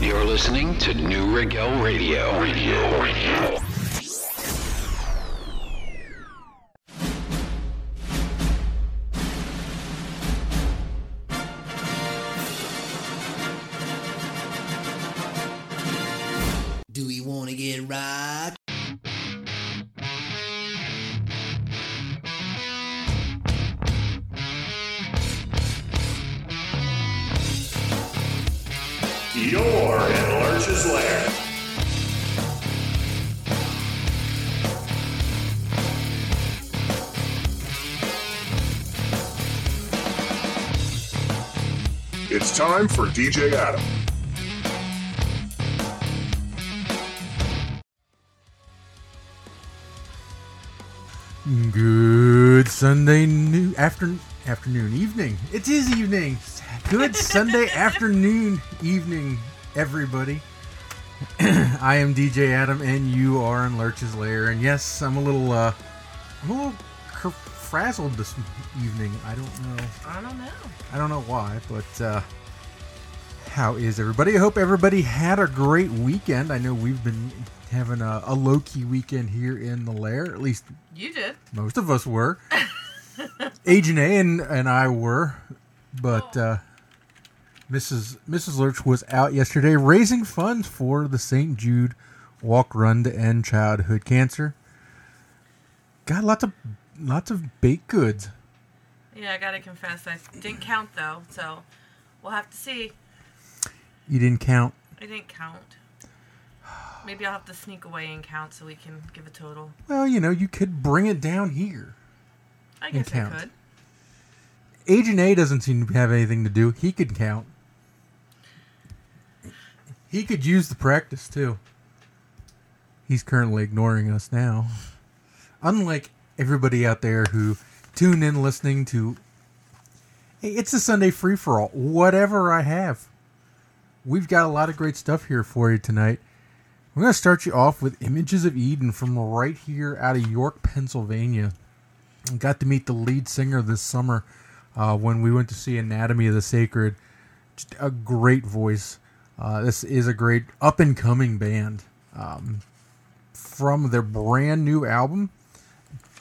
You're listening to Neue Regel Radio. Radio. Radio. Time for DJ Adam. Good Sunday new after, afternoon evening. It is evening. Good Sunday afternoon evening, everybody. I am DJ Adam, and you are in Lurch's Lair. And yes, I'm a little, uh, I'm a little ker- frazzled this evening. I don't know. I don't know. I don't know why, but uh, how is everybody? I hope everybody had a great weekend. I know we've been having a, a low key weekend here in the lair. At least You did. most of us were. Agent A and, and I were, but uh, Mrs. Mrs. Lurch was out yesterday raising funds for the St. Jude Walk Run to End Childhood Cancer. Got lots of lots of baked goods. Yeah, I gotta confess, I didn't count though, so we'll have to see. You didn't count. I didn't count. Maybe I'll have to sneak away and count so we can give a total. Well, you know, you could bring it down here. I guess I count. could. Agent A doesn't seem to have anything to do. He could count. He could use the practice too. He's currently ignoring us now. Unlike everybody out there who tune in listening to Hey, it's a Sunday free for all. Whatever I have. We've got a lot of great stuff here for you tonight. We're going to start you off with Images of Eden from right here out of York, Pennsylvania. I got to meet the lead singer this summer uh, when we went to see Anatomy of the Sacred. Just a great voice. Uh, this is a great up and coming band um, from their brand new album.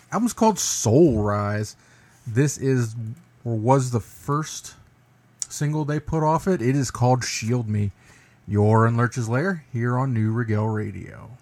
Album's called Soul Rise. This is or was the first single they put off it. It is called Shield Me. You're in Lurch's Lair here on Neue Regel Radio.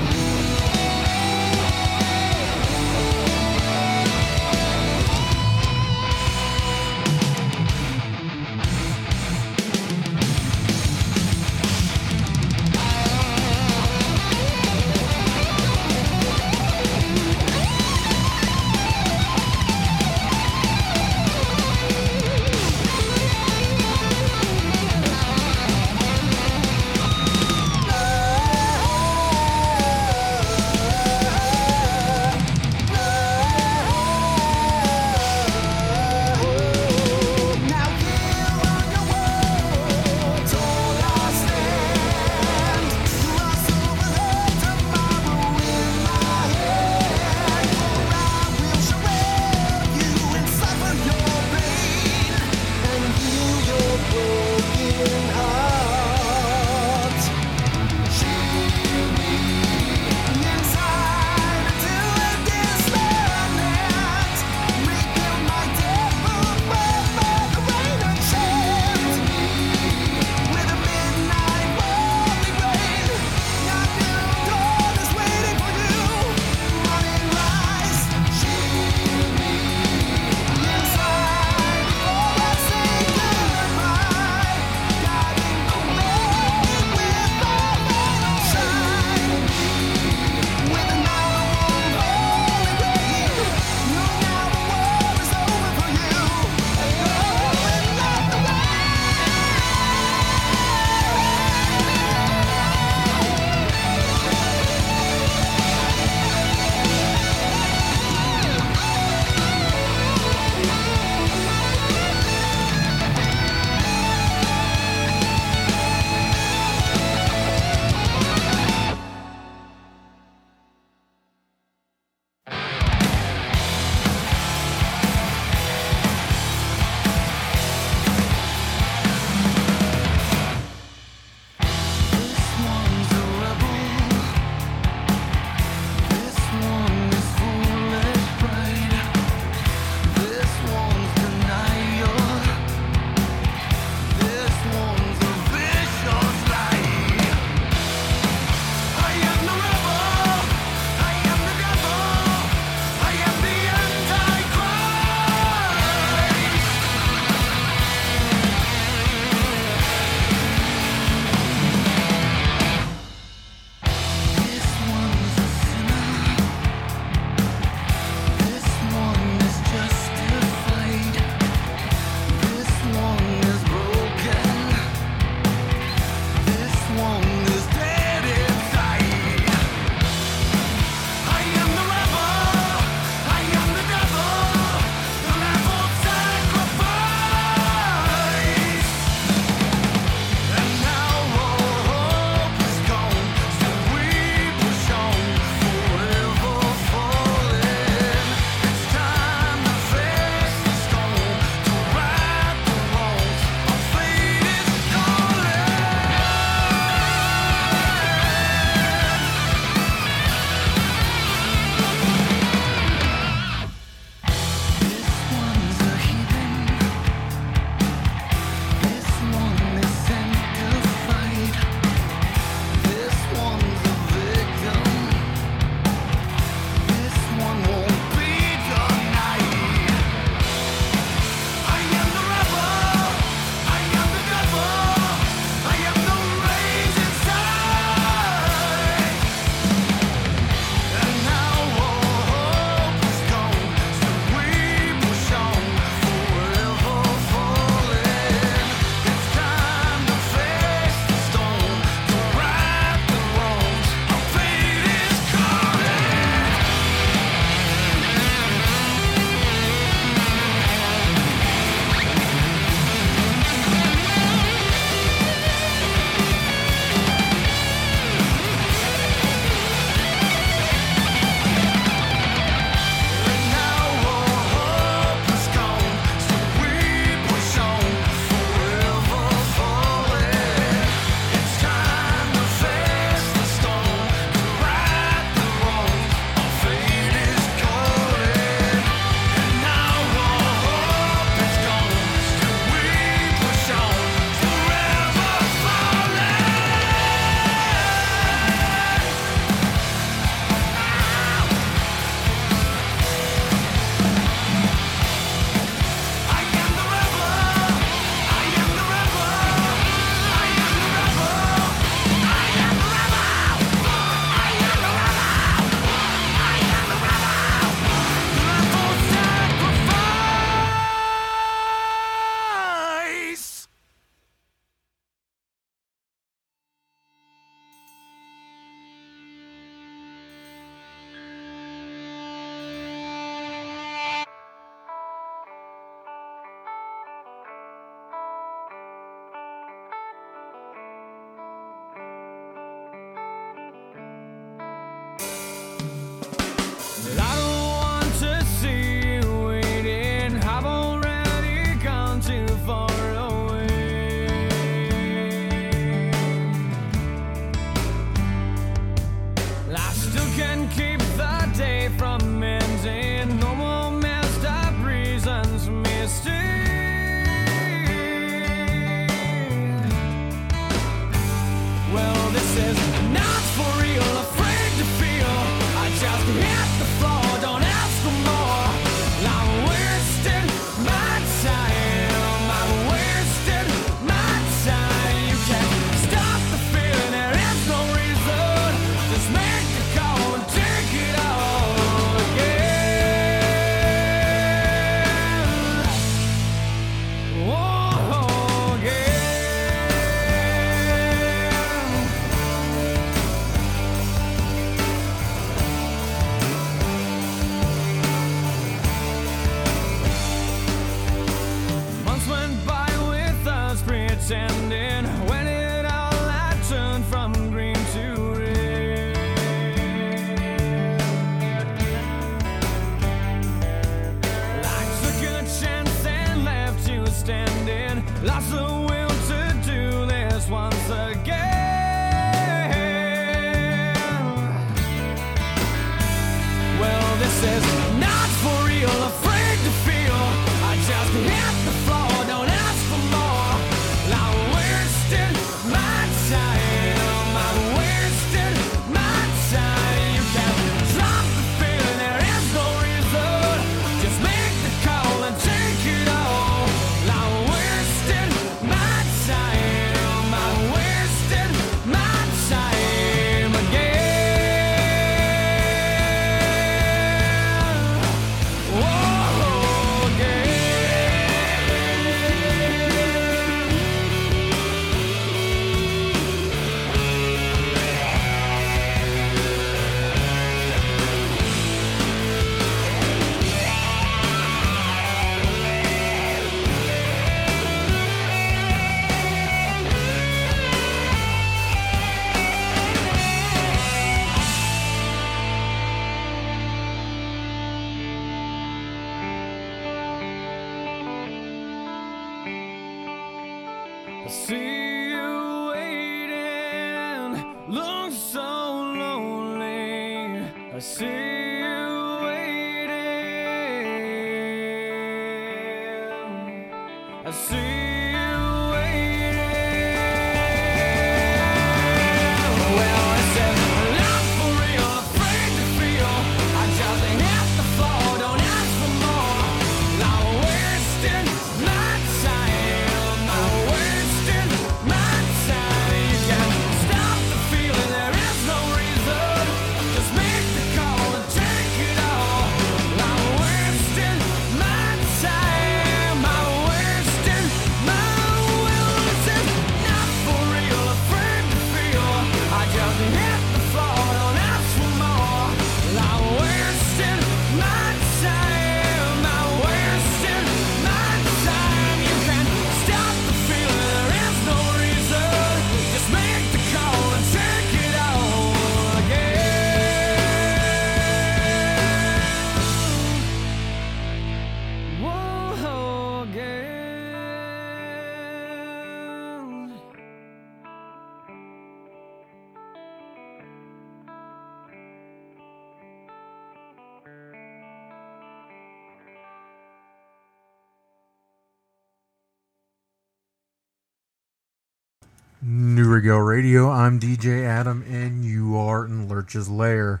Radio. I'm DJ Adam, and you are in Lurch's Lair.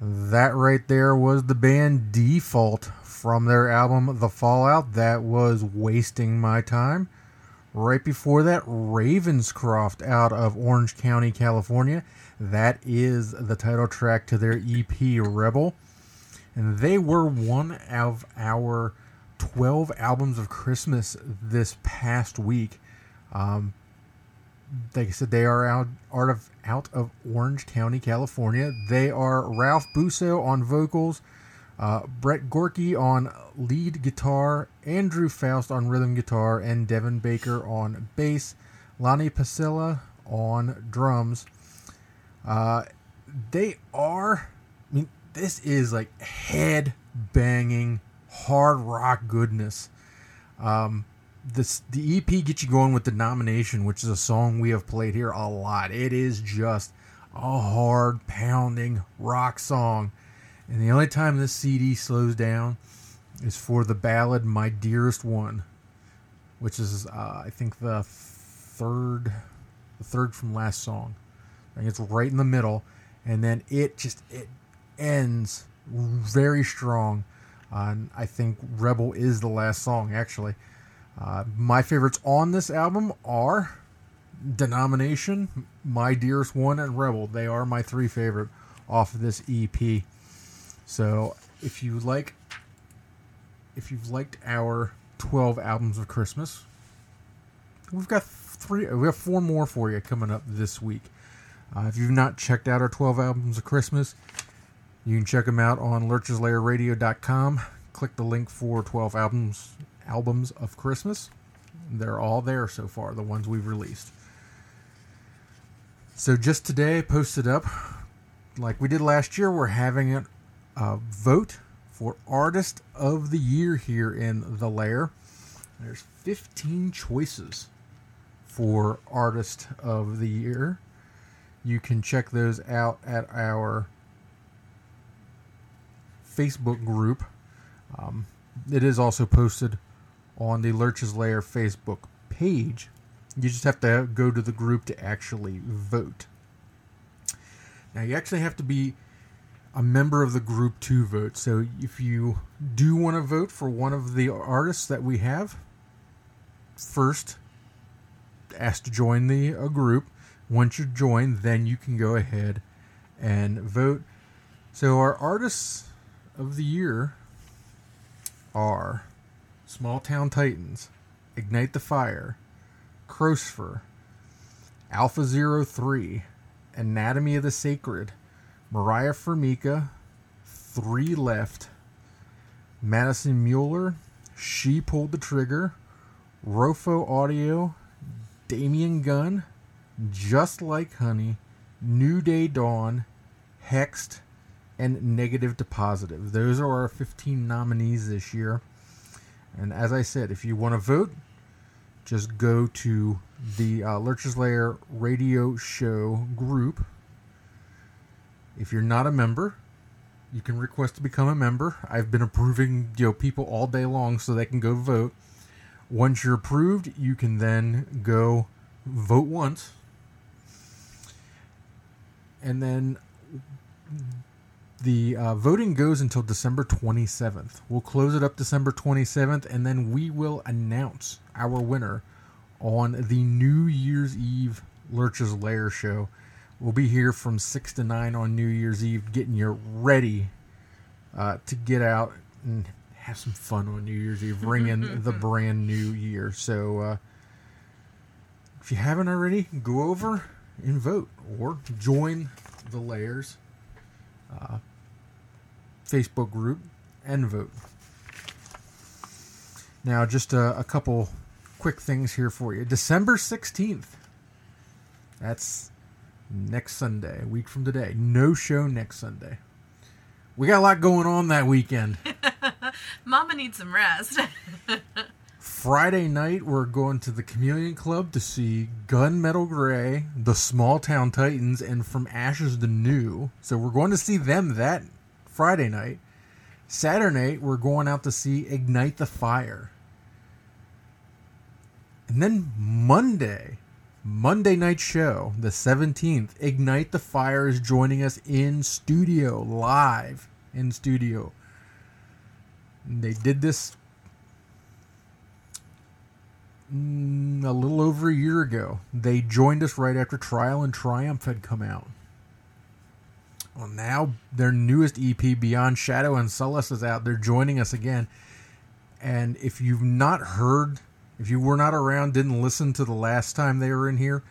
That right there was the band Default from their album The Fallout. That was Wasting My Time. Right before that, Ravenscroft out of Orange County, California. That is the title track to their EP Rebel. And they were one of our 12 albums of Christmas this past week. Um, like I said, they are out, of out of Orange County, California. They are Ralph Busso on vocals, uh, Brett Gorky on lead guitar, Andrew Faust on rhythm guitar, and Devin Baker on bass. Lonnie Pasilla on drums. Uh, they are. I mean, this is like head banging hard rock goodness. Um, this the EP gets you going with the nomination, which is a song we have played here a lot. It is just a hard pounding rock song, and the only time this CD slows down is for the ballad "My Dearest One," which is uh, I think the third, the third from last song. I think it's right in the middle, and then it just it ends very strong. Uh, I think Rebel is the last song actually. Uh, my favorites on this album are Denomination, My Dearest One, and Rebel. They are my three favorite off of this EP. So if you like, if you've liked our 12 albums of Christmas, we've got three, we have four more for you coming up this week. Uh, if you've not checked out our 12 albums of Christmas, you can check them out on lurcheslairradio.com. Click the link for 12 albums albums of Christmas. They're all there so far, the ones we've released. So just today, posted up, like we did last year, we're having a, a vote for Artist of the Year here in the Lair. There's 15 choices for Artist of the Year. You can check those out at our Facebook group. Um, it is also posted on the Lurch's Lair Facebook page. You just have to go to the group to actually vote. Now, you actually have to be a member of the group to vote. So, if you do want to vote for one of the artists that we have, first ask to join the uh, group. Once you join, then you can go ahead and vote. So, our artists of the year are Small Town Titans, Ignite the Fire, Crosfer, Alpha Zero Three, Anatomy of the Sacred, Mariah Formica, Three Left, Madison Mueller, She Pulled the Trigger, Rofo Audio, Damian Gunn, Just Like Honey, New Day Dawn, Hexed, and Negative to Positive. Those are our 15 nominees this year. And as I said, if you want to vote, just go to the uh, Lurch's Lair radio show group. If you're not a member, you can request to become a member. I've been approving you know people all day long so they can go vote. Once you're approved, you can then go vote once. And then the uh, voting goes until December 27th. We'll close it up December 27th, and then we will announce our winner on the New Year's Eve Lurch's Lair show. We'll be here from 6 to 9 on New Year's Eve, getting you ready uh, to get out and have some fun on New Year's Eve, ring in the brand new year. So, uh, if you haven't already, go over and vote or join the Layers uh, Facebook group and vote. Now, just a, a couple quick things here for you. December 16th. That's next Sunday, a week from today. No show next Sunday. We got a lot going on that weekend. Mama needs some rest. Friday night, we're going to the Chameleon Club to see Gunmetal Gray, the Small Town Titans, and From Ashes to New. So we're going to see them that Friday night. Saturday we're going out to see Ignite the Fire. And then Monday, Monday night show, the 17th, Ignite the Fire is joining us in studio, live in studio. And they did this mm, a little over a year ago. They joined us right after Trial and Triumph had come out. Well, now their newest EP, Beyond Shadow and Solace, is out. They're joining us again. And if you've not heard, if you were not around, didn't listen to the last time they were in here,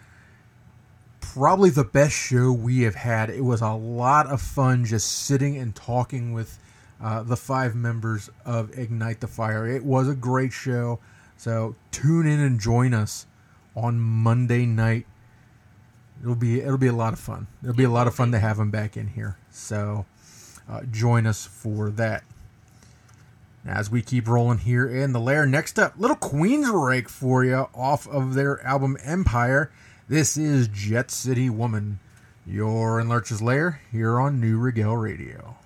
probably the best show we have had. It was a lot of fun just sitting and talking with uh, the five members of Ignite the Fire. It was a great show. So tune in and join us on Monday night. It'll be it'll be a lot of fun. It'll be a lot of fun to have them back in here. So uh, join us for that. As we keep rolling here in the lair, next up, little Queensryche for you off of their album Empire. This is Jet City Woman. You're in Lurch's Lair here on Neue Regel Radio.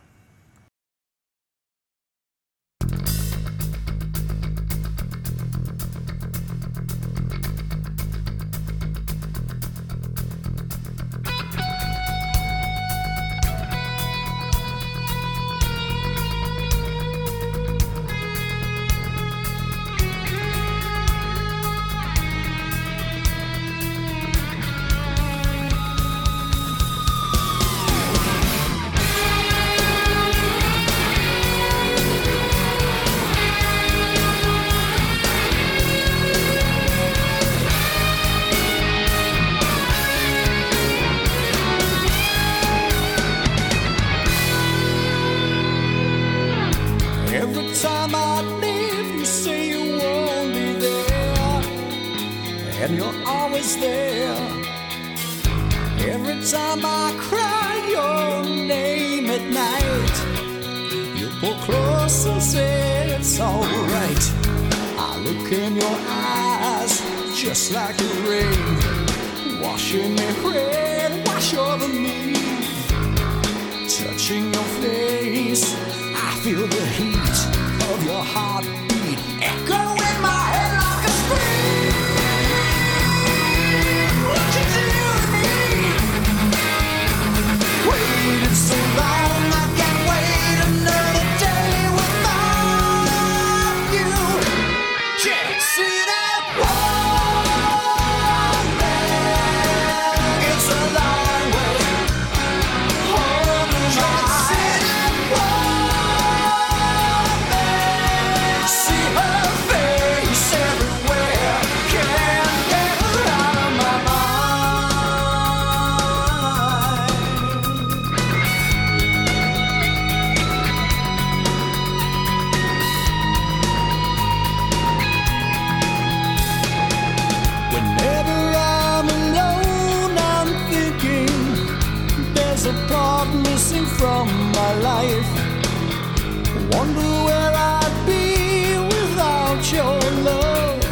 Wonder where I'd be without your love,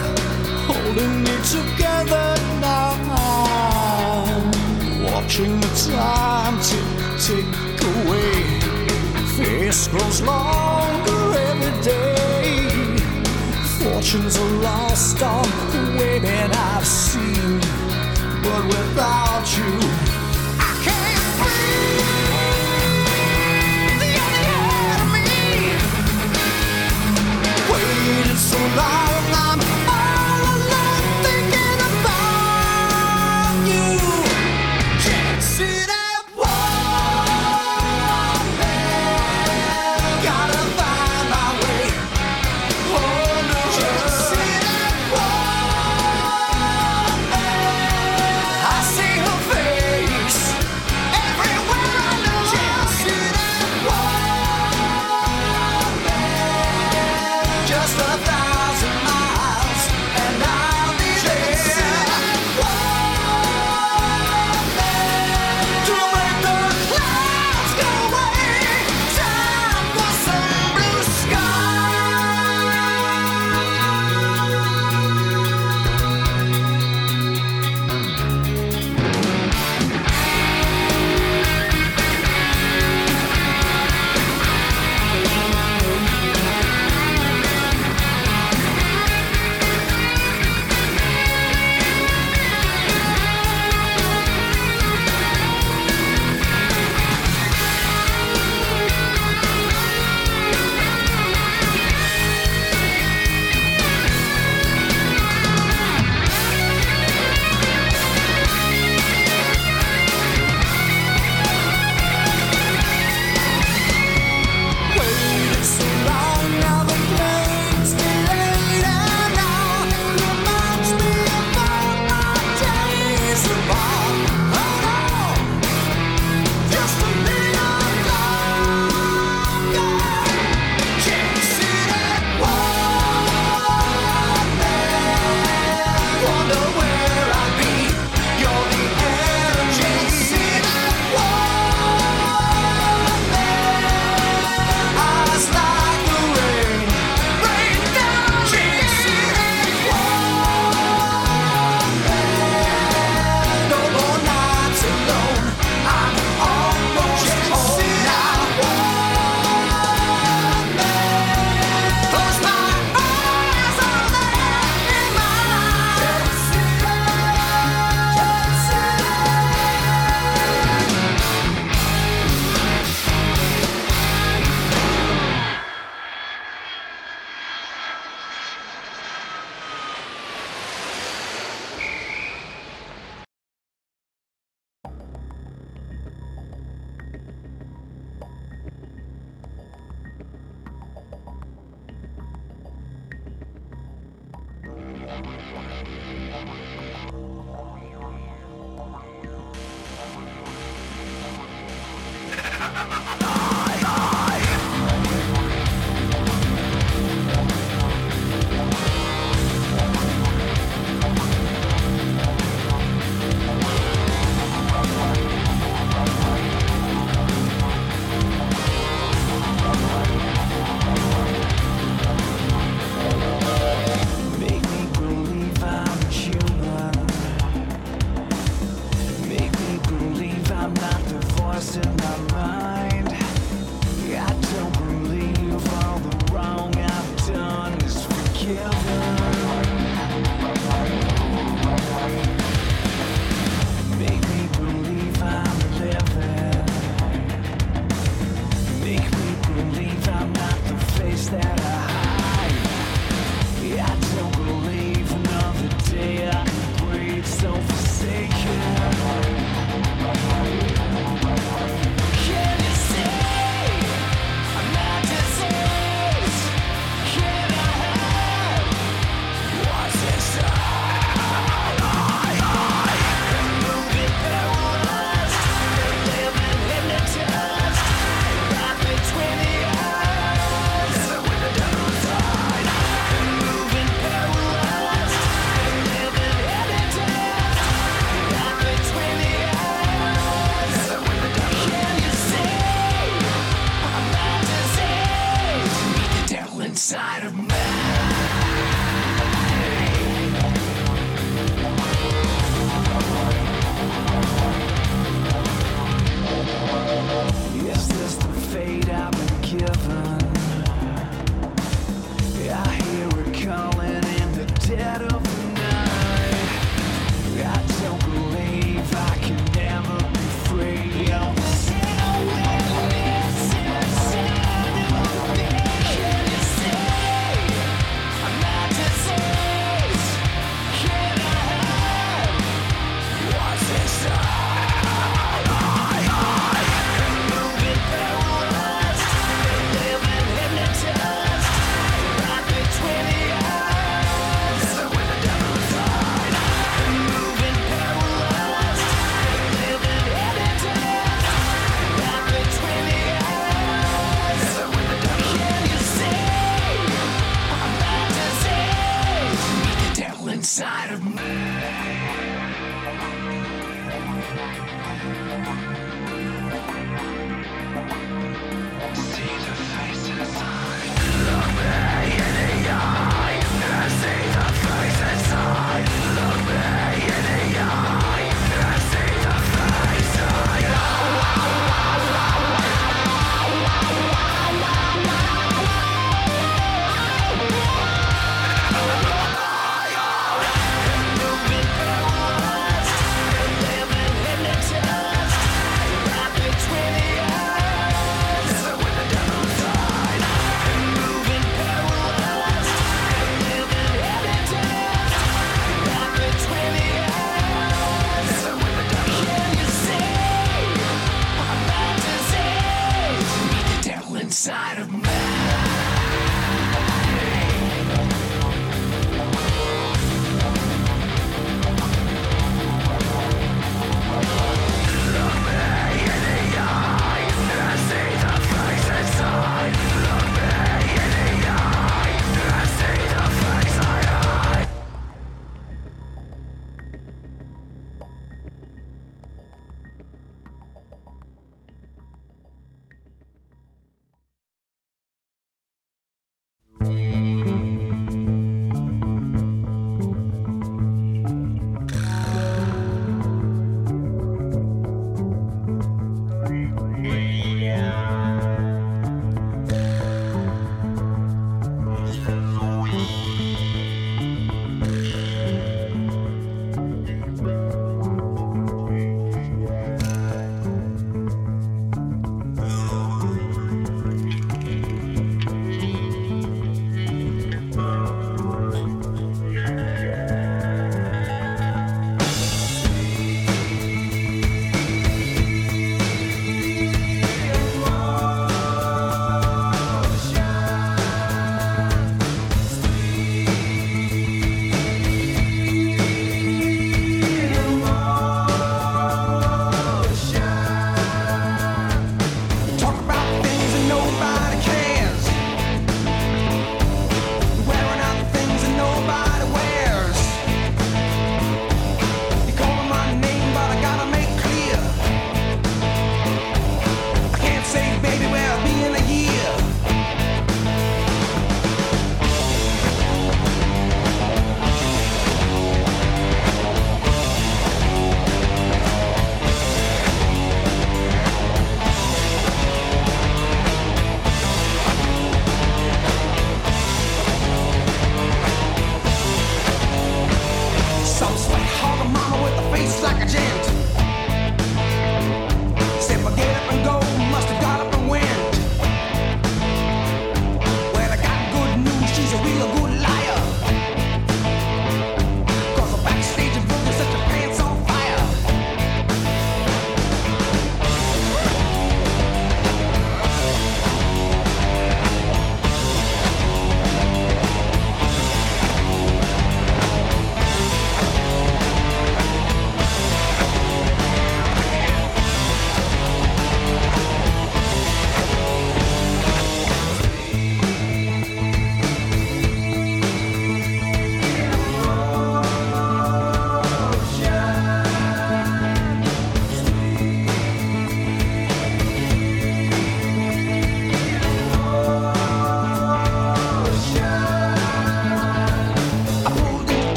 holding me together now. Watching the time tick tick away, face grows longer every day. Fortunes are lost on the women I've seen, but without you. so loud.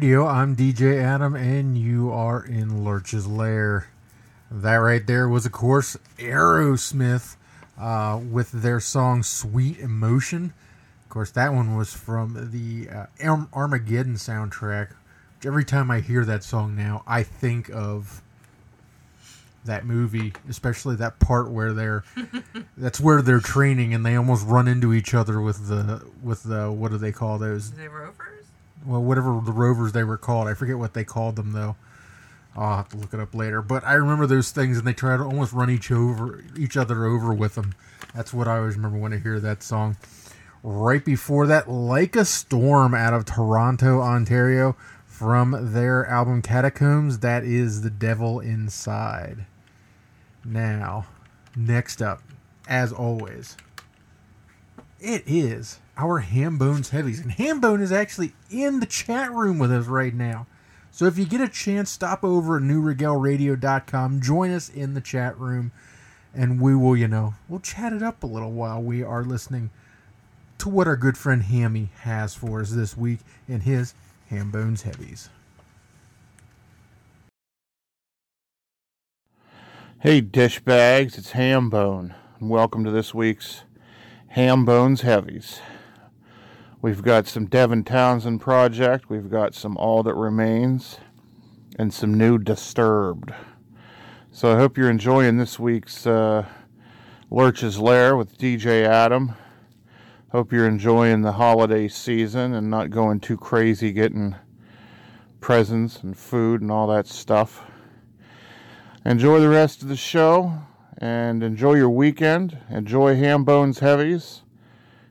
Radio. I'm DJ Adam, and you are in Lurch's Lair. That right there was, of course, Aerosmith uh, with their song "Sweet Emotion." Of course, that one was from the uh, Armageddon soundtrack. Which every time I hear that song now, I think of that movie, especially that part where they're that's where they're training and they almost run into each other with the with the what do they call those they rovers? Well, whatever the rovers they were called. I forget what they called them though. I'll have to look it up later. But I remember those things, and they try to almost run each over each other over with them. That's what I always remember when I hear that song. Right before that, like a storm out of Toronto, Ontario, from their album Catacombs. That is the Devil Inside. Now, next up, as always, it is our Hambones Heavies. And Hambone is actually in the chat room with us right now. So if you get a chance, stop over at neueregelradio.com, join us in the chat room, and we will, you know, we'll chat it up a little while we are listening to what our good friend Hammy has for us this week in his Hambones Heavies. Hey, dish bags, it's Hambone, and welcome to this week's Hambones Heavies. We've got some Devin Townsend project, we've got some All That Remains, and some new Disturbed. So I hope you're enjoying this week's uh, Lurch's Lair with DJ Adam. Hope you're enjoying the holiday season and not going too crazy getting presents and food and all that stuff enjoy the rest of the show and enjoy your weekend. Enjoy Ham Bones Heavies.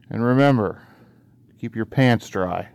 And remember, keep your pants dry.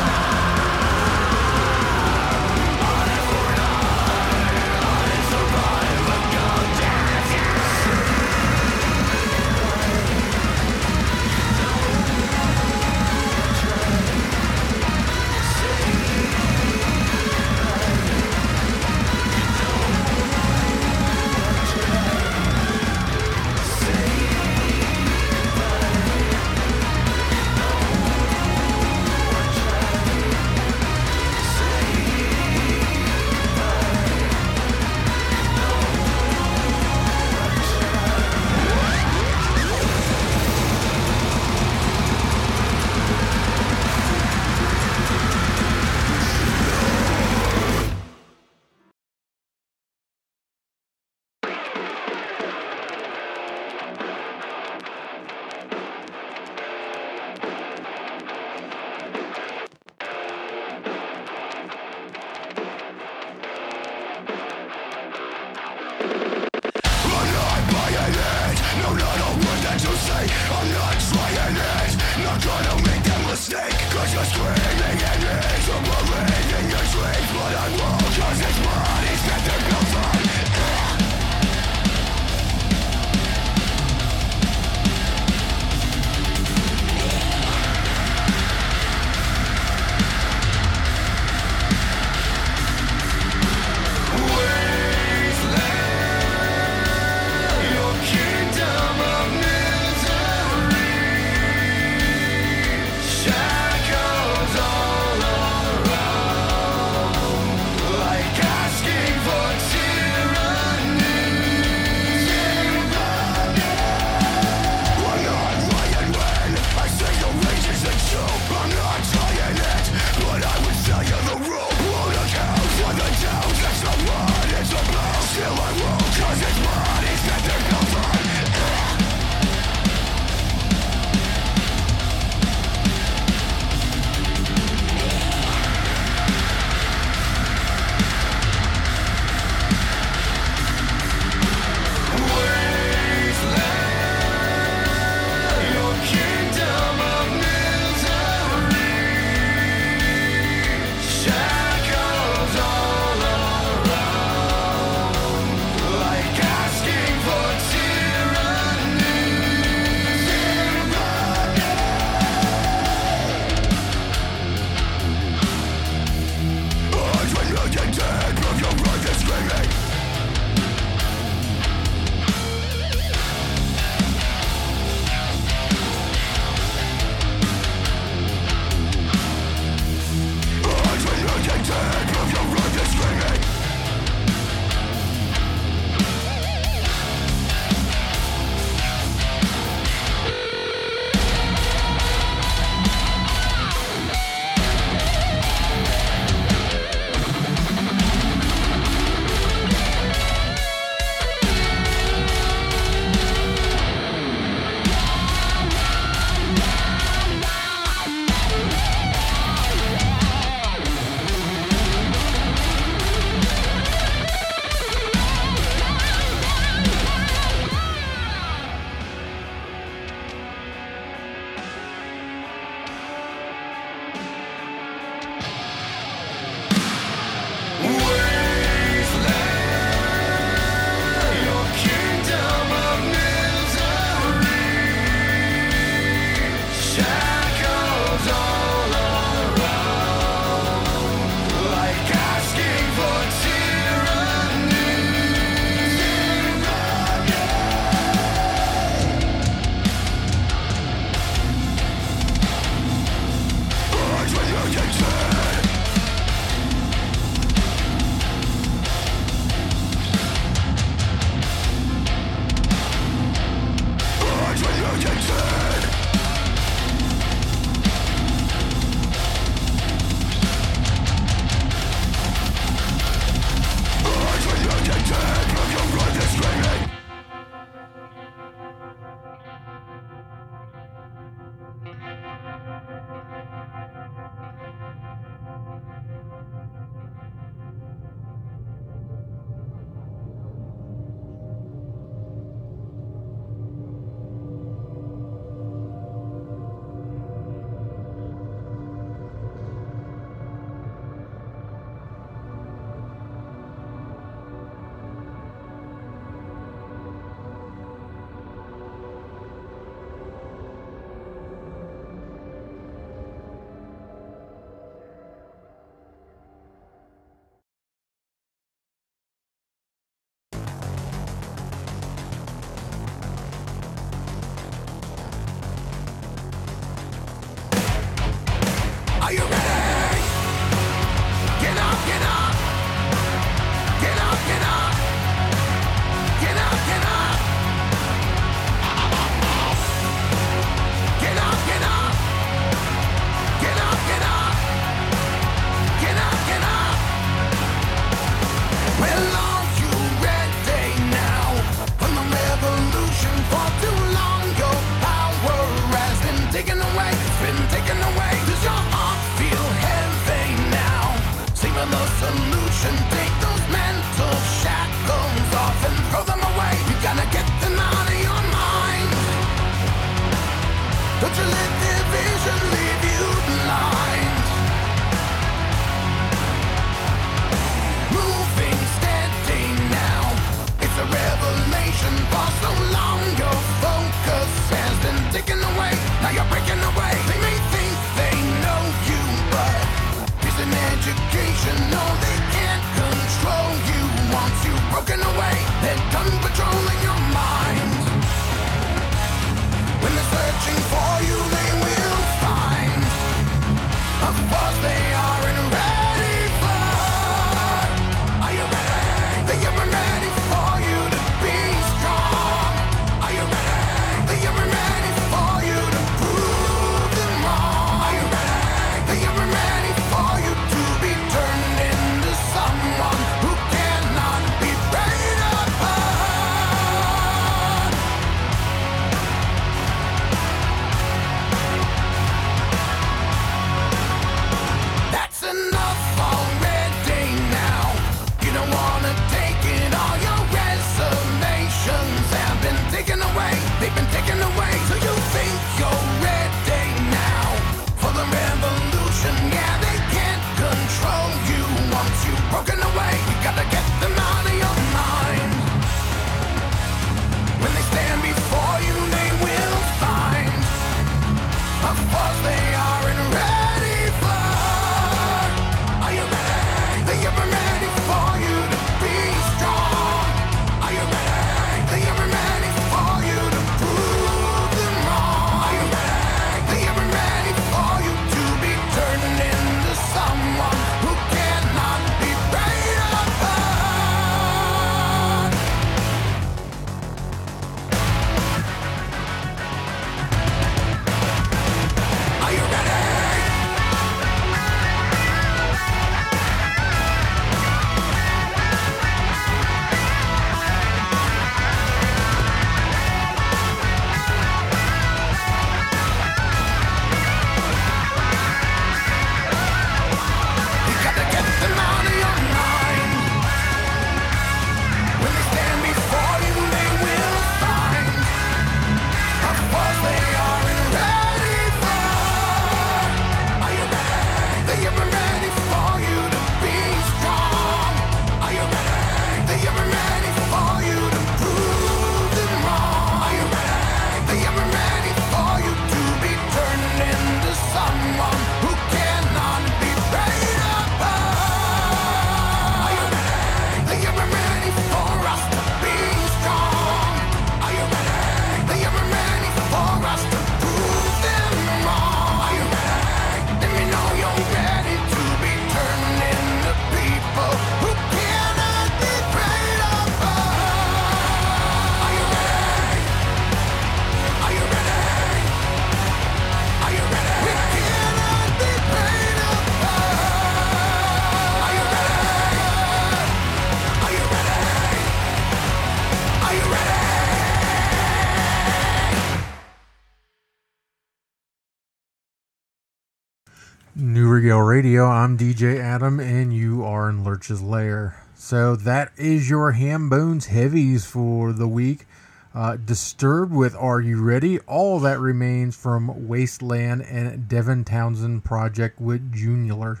Radio. I'm DJ Adam, and you are in Lurch's Lair. So that is your ham bones heavies for the week. Uh, Disturbed with Are You Ready? All that remains from Wasteland and Devin Townsend Project with Juular.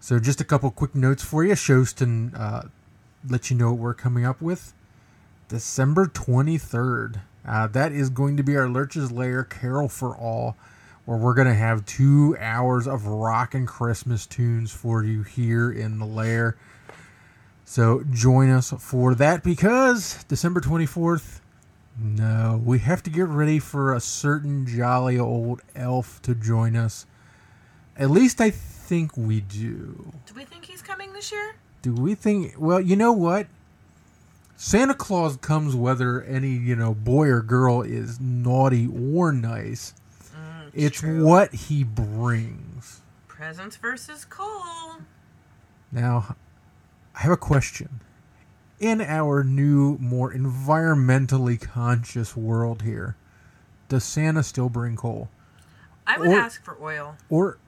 So just a couple quick notes for you. Shows to uh, let you know what we're coming up with. December 23rd. Uh, that is going to be our Lurch's Lair Carol for All, where we're going to have two hours of rock and Christmas tunes for you here in the lair. So join us for that because December 24th, no, we have to get ready for a certain jolly old elf to join us. At least I think we do. Do we think he's coming this year? Do we think? Well, you know what? Santa Claus comes whether any you know boy or girl is naughty or nice. It's true. what he brings. Presents versus coal. Now, I have a question. In our new, more environmentally conscious world here, does Santa still bring coal, I would Or- ask for oil. or,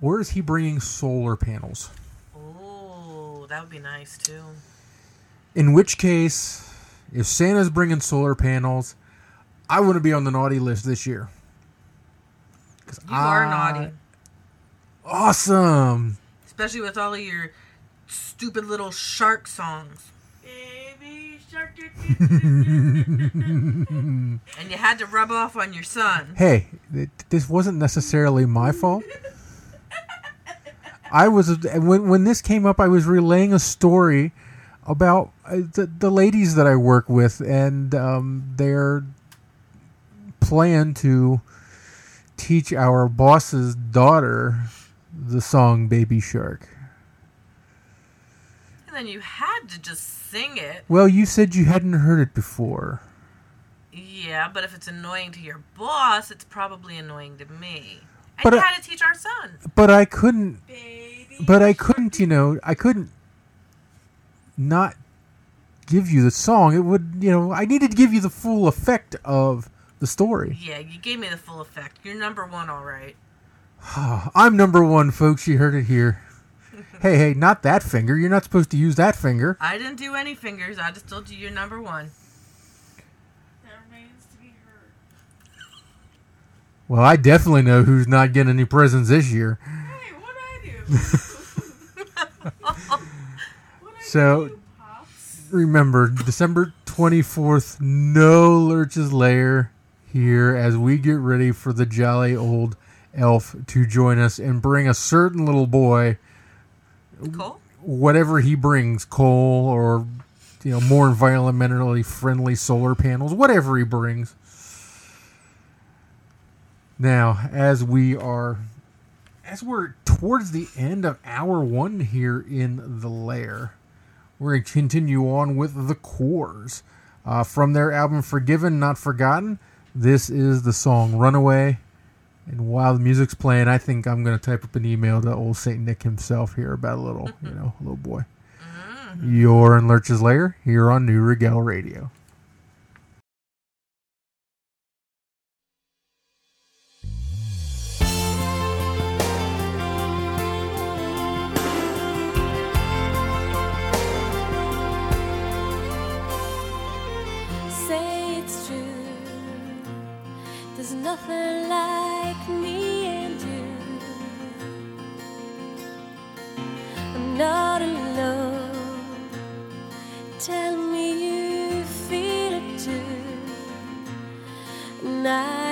or is he bringing solar panels? Ooh, that would be nice too. In which case, if Santa's bringing solar panels, I want to be on the naughty list this year. 'Cause You are I- naughty, Awesome. especially with all of your stupid little shark songs. And you had to rub off on your son. Hey, th- this wasn't necessarily my fault. I was when when this came up, I was relaying a story about uh, the the ladies that I work with and um, their plan to teach our boss's daughter the song "Baby Shark." And then you had to just sing it. Well, you said you hadn't heard it before. Yeah, but if it's annoying to your boss, it's probably annoying to me. But I- had to teach our son. but I couldn't. Baby. But I couldn't, you know, I couldn't not give you the song. It would, you know, I needed to give you the full effect of the story. Yeah, you gave me the full effect. You're number one, all right. I'm number one, folks. You heard it here. hey, hey, not that finger. You're not supposed to use that finger. I didn't do any fingers. I just told you you're number one. Well, I definitely know who's not getting any presents this year. Hey, what I do? So remember, December 24th, no Lurch's Lair here as we get ready for the jolly old elf to join us and bring a certain little boy, Cool. whatever he brings, coal or you know more environmentally friendly solar panels, whatever he brings. Now, as we are as we're towards the end of hour one here in the lair, we're going to continue on with the Corrs. Uh, from their album Forgiven, Not Forgotten, this is the song Runaway. And while the music's playing, I think I'm going to type up an email to old St. Nick himself here about a little, you know, little boy. Mm-hmm. You're in Lurch's Lair here on Neue Regel Radio. And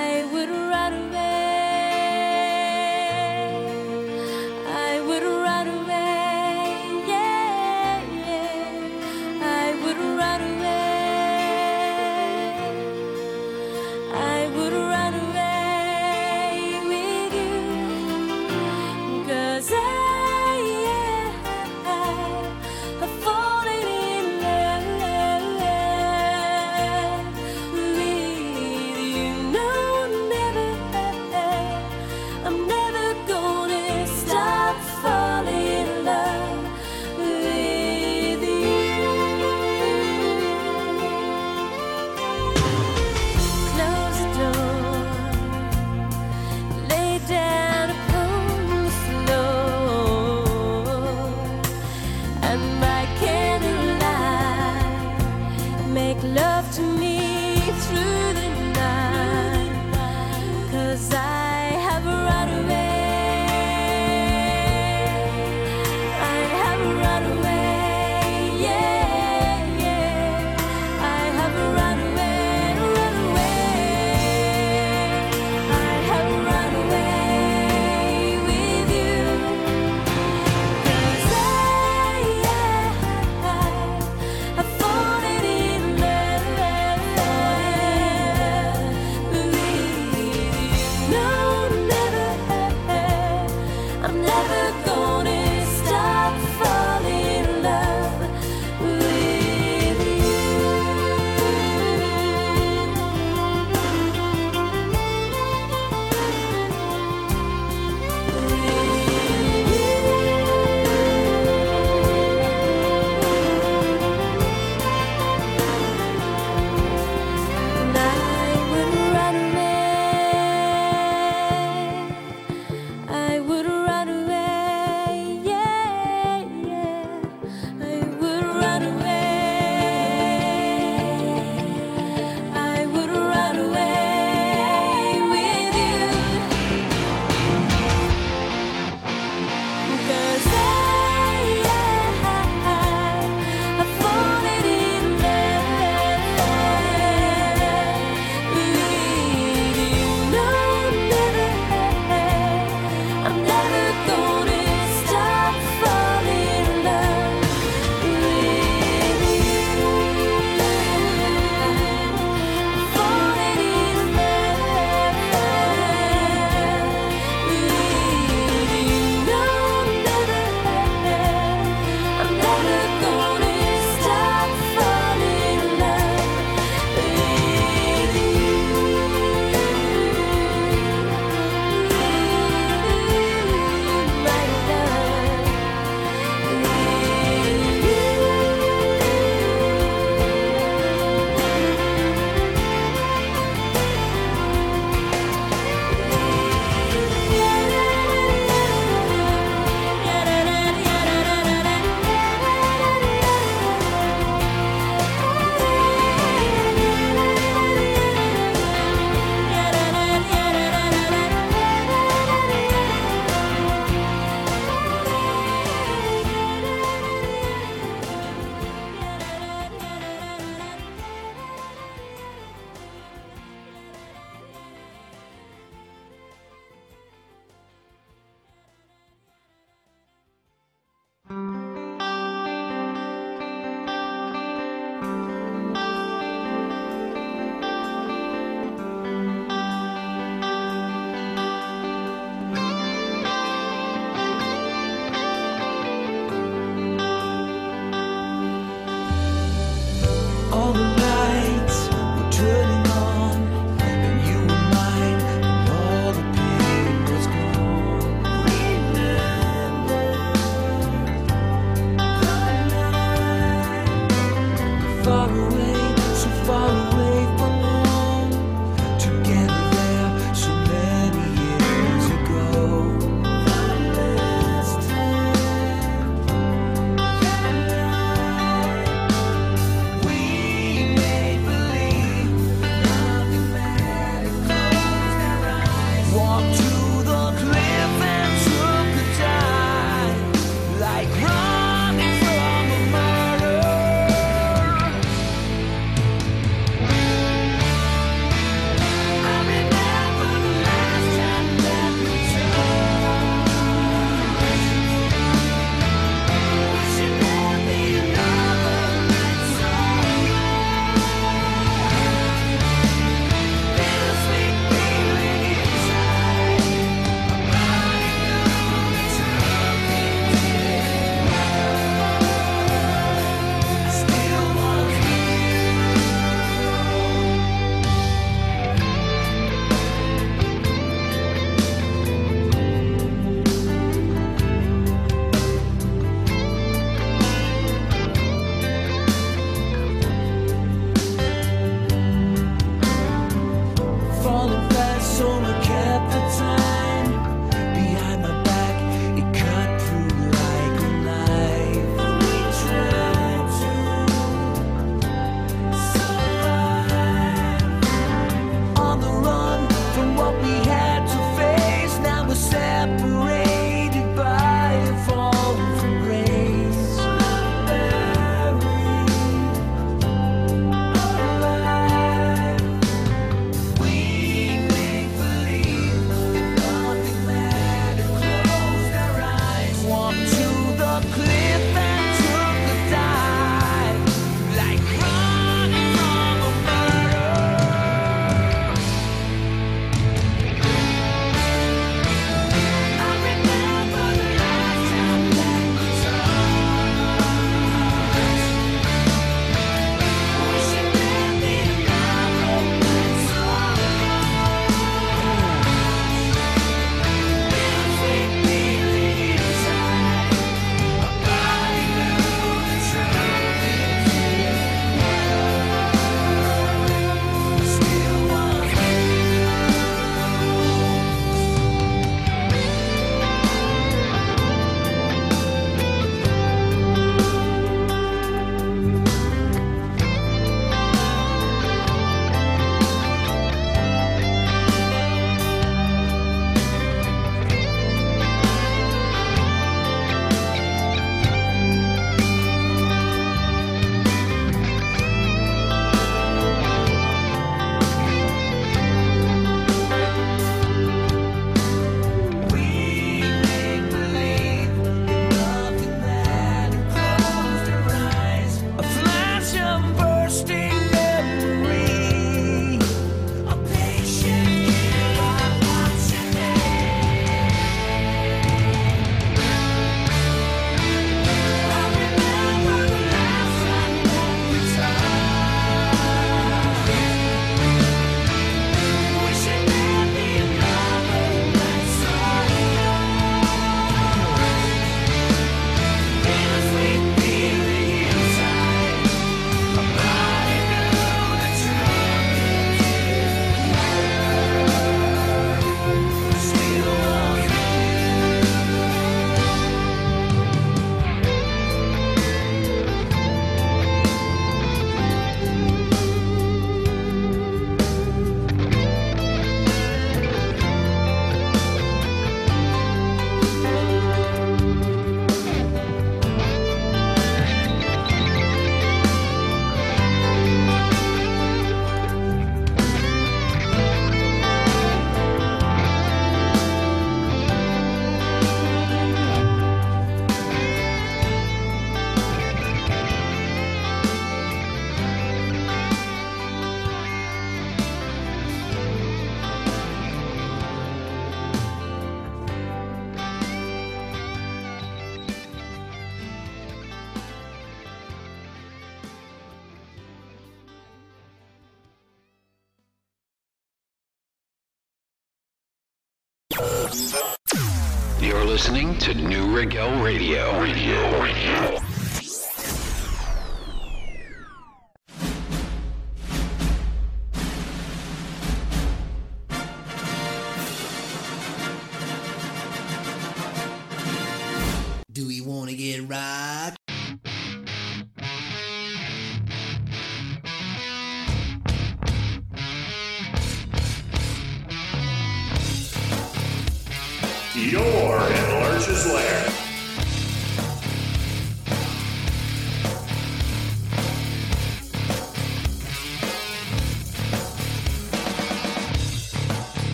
Radio. Radio.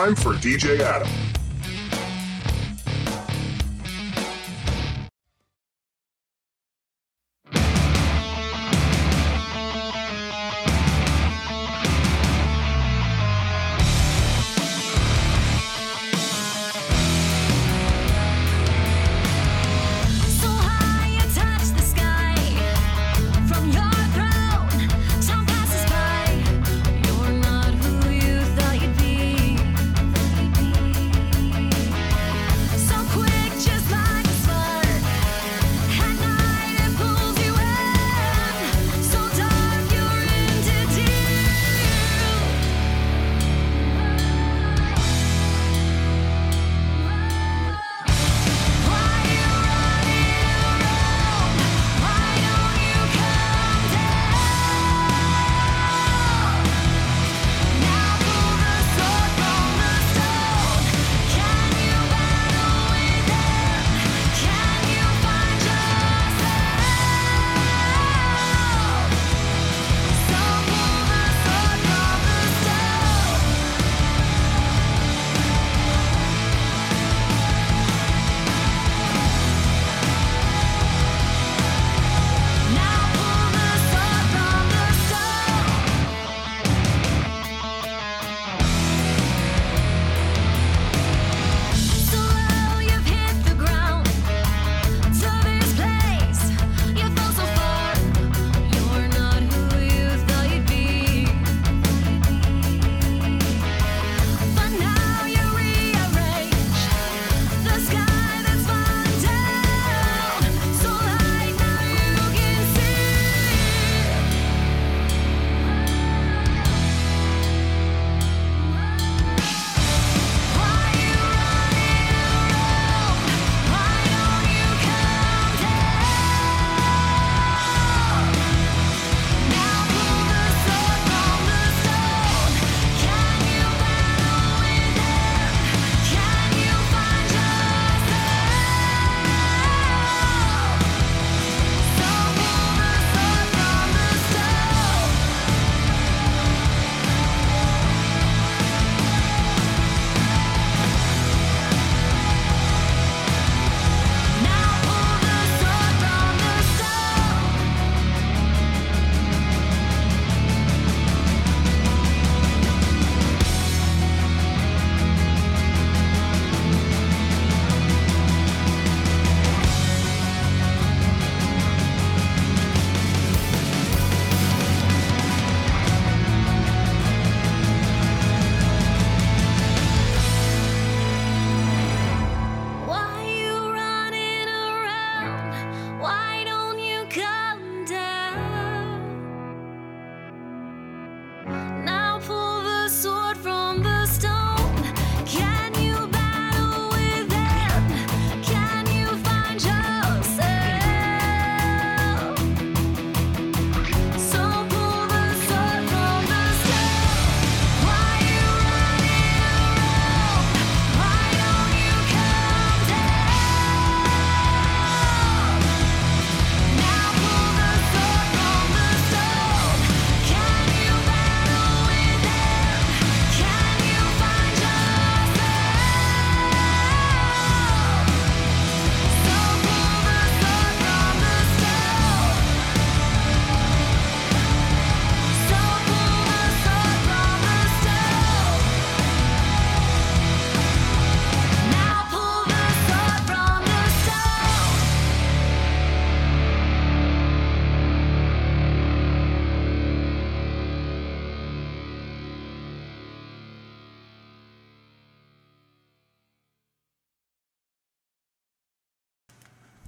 time for DJ Adam.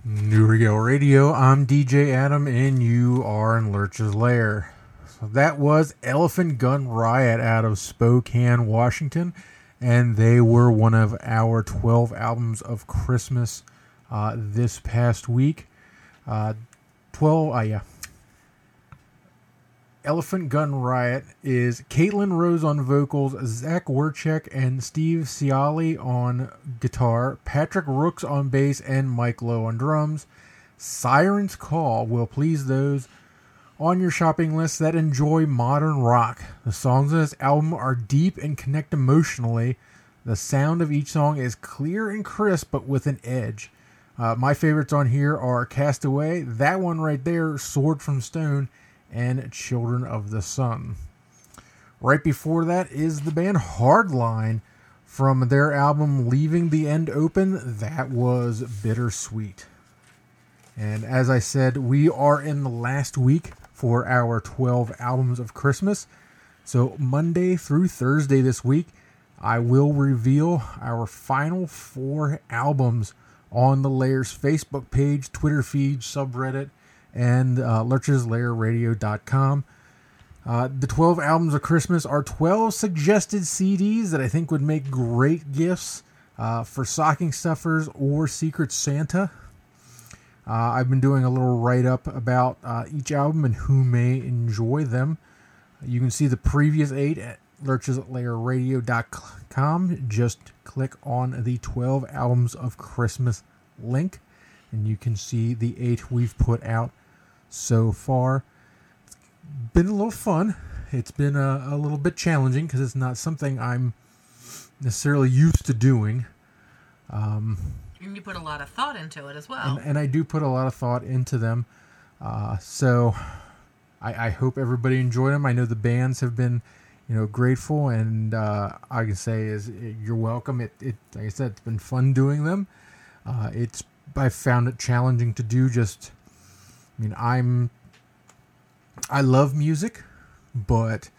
Neue Regel Radio, I'm DJ Adam, and you are in Lurch's Lair. So that was Elephant Gun Riot out of Spokane, Washington, and they were one of our 12 albums of Christmas uh, this past week. Uh, 12, uh, yeah, Elephant Gun Riot is Caitlin Rose on vocals, Zach Werchek and Steve Ciali on guitar, Patrick Rooks on bass, and Mike Lowe on drums. Siren's Call will please those on your shopping list that enjoy modern rock. The songs on this album are deep and connect emotionally. The sound of each song is clear and crisp, but with an edge. Uh, my favorites on here are Castaway, that one right there, Sword from Stone, and Children of the Sun. Right before that is the band Hardline from their album Leaving the End Open. That was Bittersweet. And as I said, we are in the last week for our 12 albums of Christmas. So, Monday through Thursday this week, I will reveal our final four albums on the Lair's Facebook page, Twitter feed, subreddit, and uh. Uh, the 12 albums of Christmas are 12 suggested CDs that I think would make great gifts uh, for stocking stuffers or Secret Santa. Uh, I've been doing a little write up about uh, each album and who may enjoy them. You can see the previous eight at lurcheslairradio.com. Just click on the 12 albums of Christmas link, and you can see the eight we've put out so far. It's been a little fun. It's been a, a little bit challenging because it's not something I'm necessarily used to doing. Um, And you put a lot of thought into it as well. and, and I do put a lot of thought into them. Uh, so I, I hope everybody enjoyed them. I know the bands have been, you know, grateful, and uh, I can say is you're welcome. It, it like I said, it's been fun doing them. Uh, it's I found it challenging to do. Just, I mean, I'm I love music, but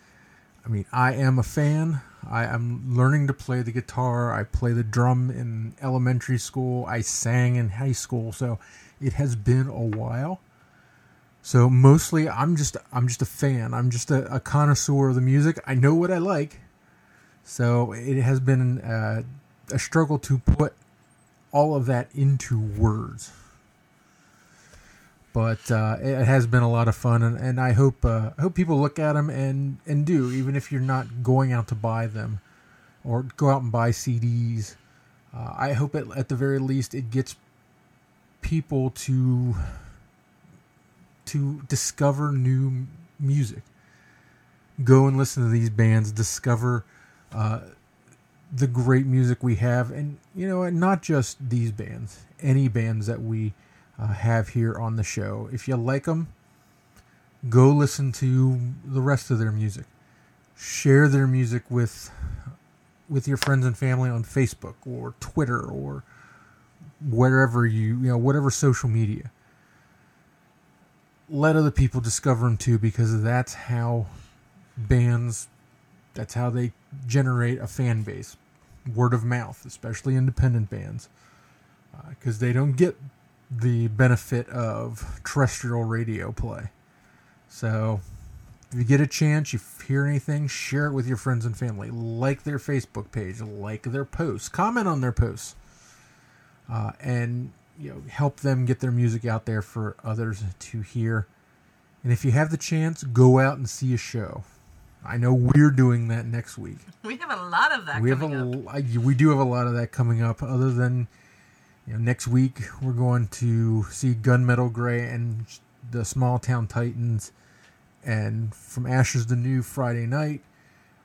I mean, I am a fan. I am learning to play the guitar. I play the drum in elementary school. I sang in high school, so it has been a while. So mostly, I'm just I'm just a fan. I'm just a, a connoisseur of the music. I know what I like. So it has been uh, a struggle to put all of that into words but uh, it has been a lot of fun, and, and I hope uh, I hope people look at them and and do, even if you're not going out to buy them, or go out and buy CDs. Uh, I hope it, at the very least it gets people to to discover new music. Go and listen to these bands, discover uh, the great music we have, and you know, and not just these bands, any bands that we uh, have here on the show. If you like them, go listen to the rest of their music. Share their music with with your friends and family on Facebook or Twitter or wherever you you know whatever social media. Let other people discover them too, because that's how bands. That's how they generate a fan base, word of mouth, especially independent bands, because they don't get the benefit of terrestrial radio play. So, if you get a chance, you hear anything, share it with your friends and family. Like their Facebook page, like their posts, comment on their posts, uh, and you know help them get their music out there for others to hear. And if you have the chance, go out and see a show. I know we're doing that next week. we have a lot of that we have a up. we do have a lot of that coming up. Other than you know, next week we're going to see Gunmetal Gray and the Small Town Titans, and from Ashes to New Friday night,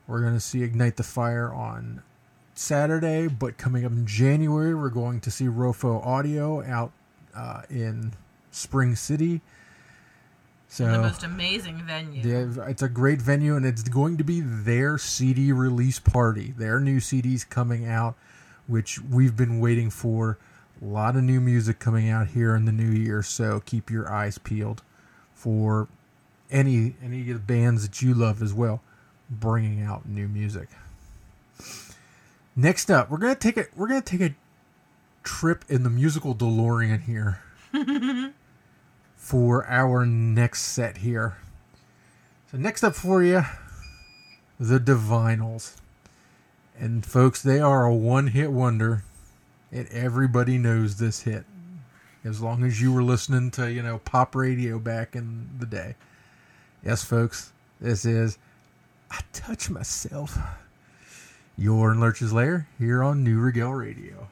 we're going to see Ignite the Fire on Saturday. But coming up in January, we're going to see Rofo Audio out uh, in Spring City. So the most amazing venue. yeah, it's a great venue, and it's going to be their CD release party. Their new CDs coming out, which we've been waiting for. A lot of new music coming out here in the new year, so keep your eyes peeled for any any of the bands that you love as well, bringing out new music. Next up, we're gonna take a we're gonna take a trip in the musical DeLorean here for our next set here. So next up for you, the Divinyls. And folks, they are a one-hit wonder, and everybody knows this hit. As long as you were listening to, you know, pop radio back in the day. Yes, folks, this is I Touch Myself. You're in Lurch's Lair here on Neue Regel Radio.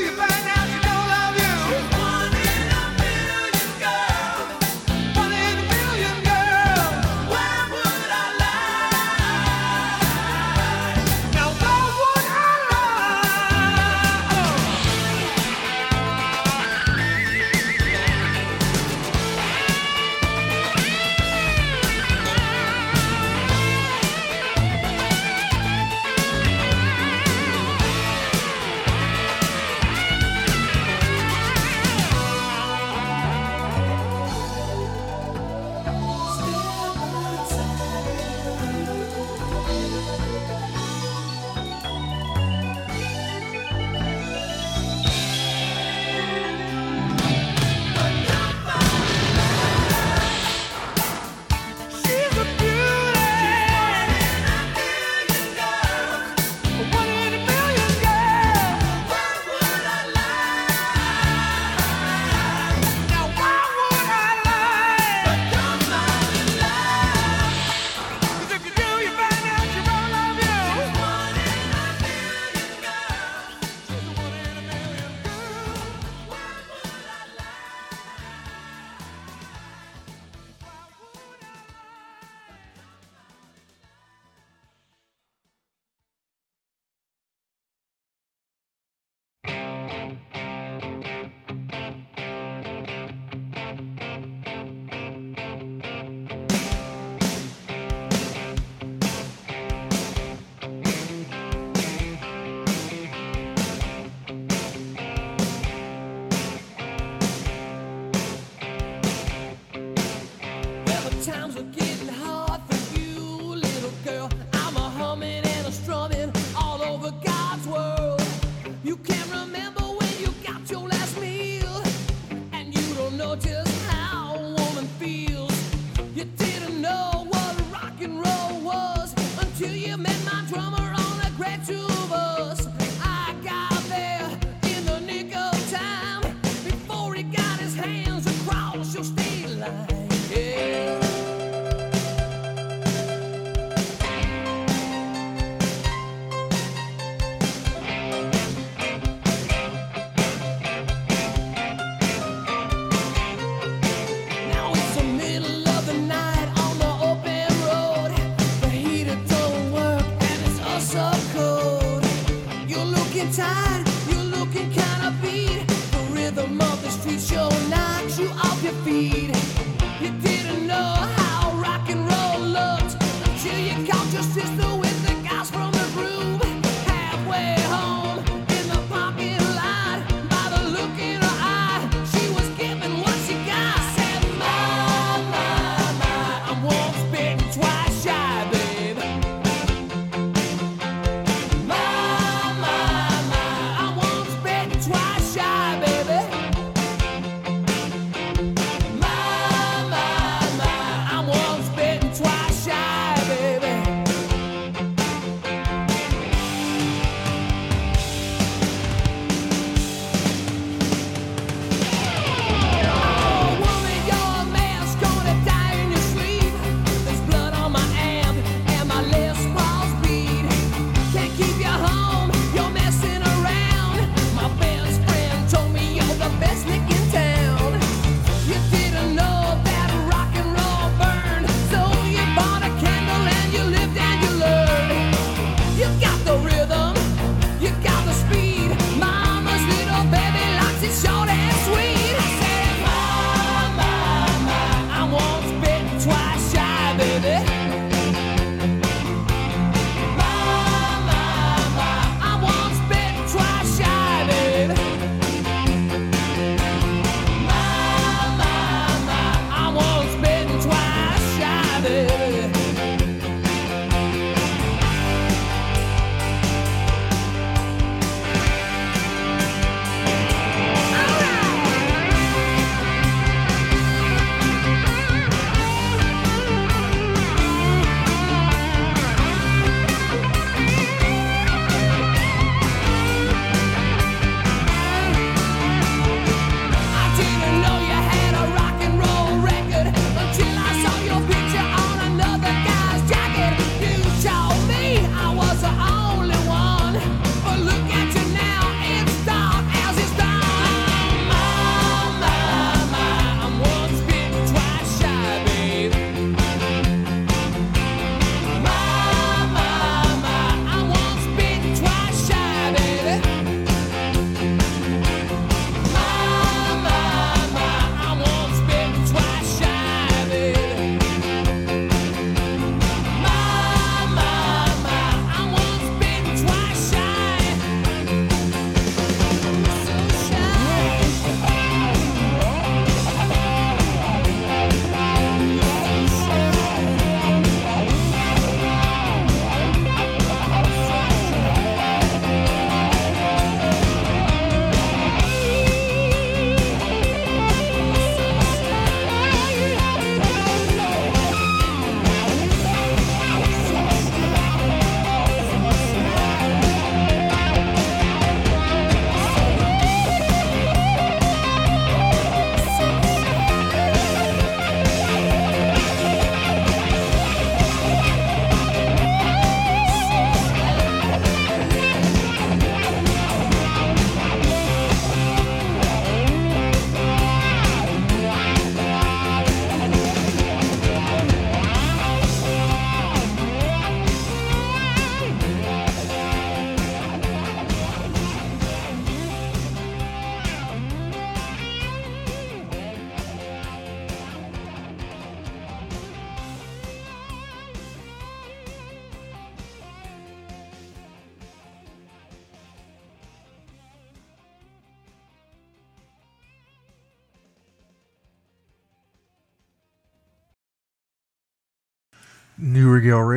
Hallelujah.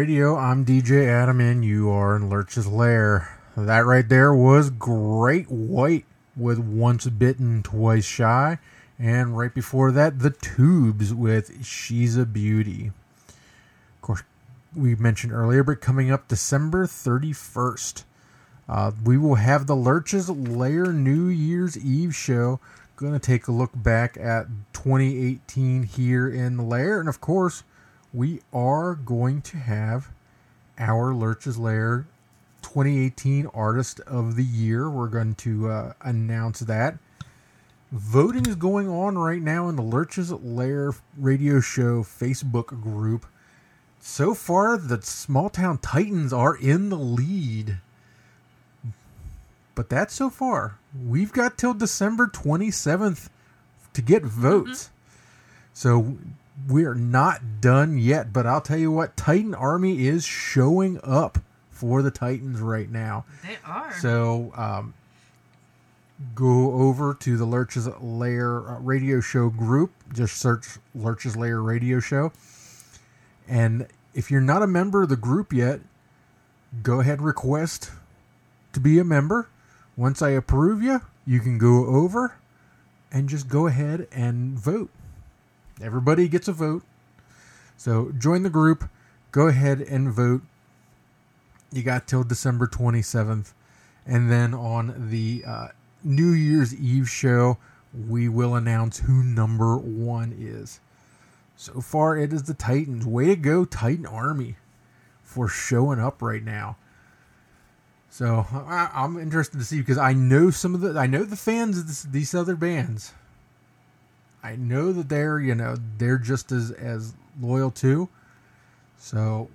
Radio. I'm DJ Adam, and you are in Lurch's Lair. That right there was Great White with Once Bitten, Twice Shy. And right before that, The Tubes with She's a Beauty. Of course, we mentioned earlier, but coming up December 31st, uh, we will have the Lurch's Lair New Year's Eve show. Going to take a look back at 2018 here in the Lair. And of course, we are going to have our Lurch's Lair 2018 Artist of the Year. We're going to uh, announce that. Voting is going on right now in the Lurch's Lair radio show Facebook group. So far, the Small Town Titans are in the lead. but that's so far. We've got till December 27th to get votes. So we're not done yet, but I'll tell you what, Titan Army is showing up for the Titans right now. They are. So um, go over to the Lurch's Lair uh, radio show group. Just search Lurch's Lair radio show. And if you're not a member of the group yet, go ahead request to be a member. Once I approve you, you can go over and just go ahead and vote. Everybody gets a vote. So join the group, go ahead and vote. You got till December 27th. And then on the uh, New Year's Eve show, we will announce who number one is. So far, it is the Titans. Way to go, Titan Army, for showing up right now. So I, I'm interested to see because I know some of the I know the fans of this, these other bands. I know that they're you know they're just as as loyal too. So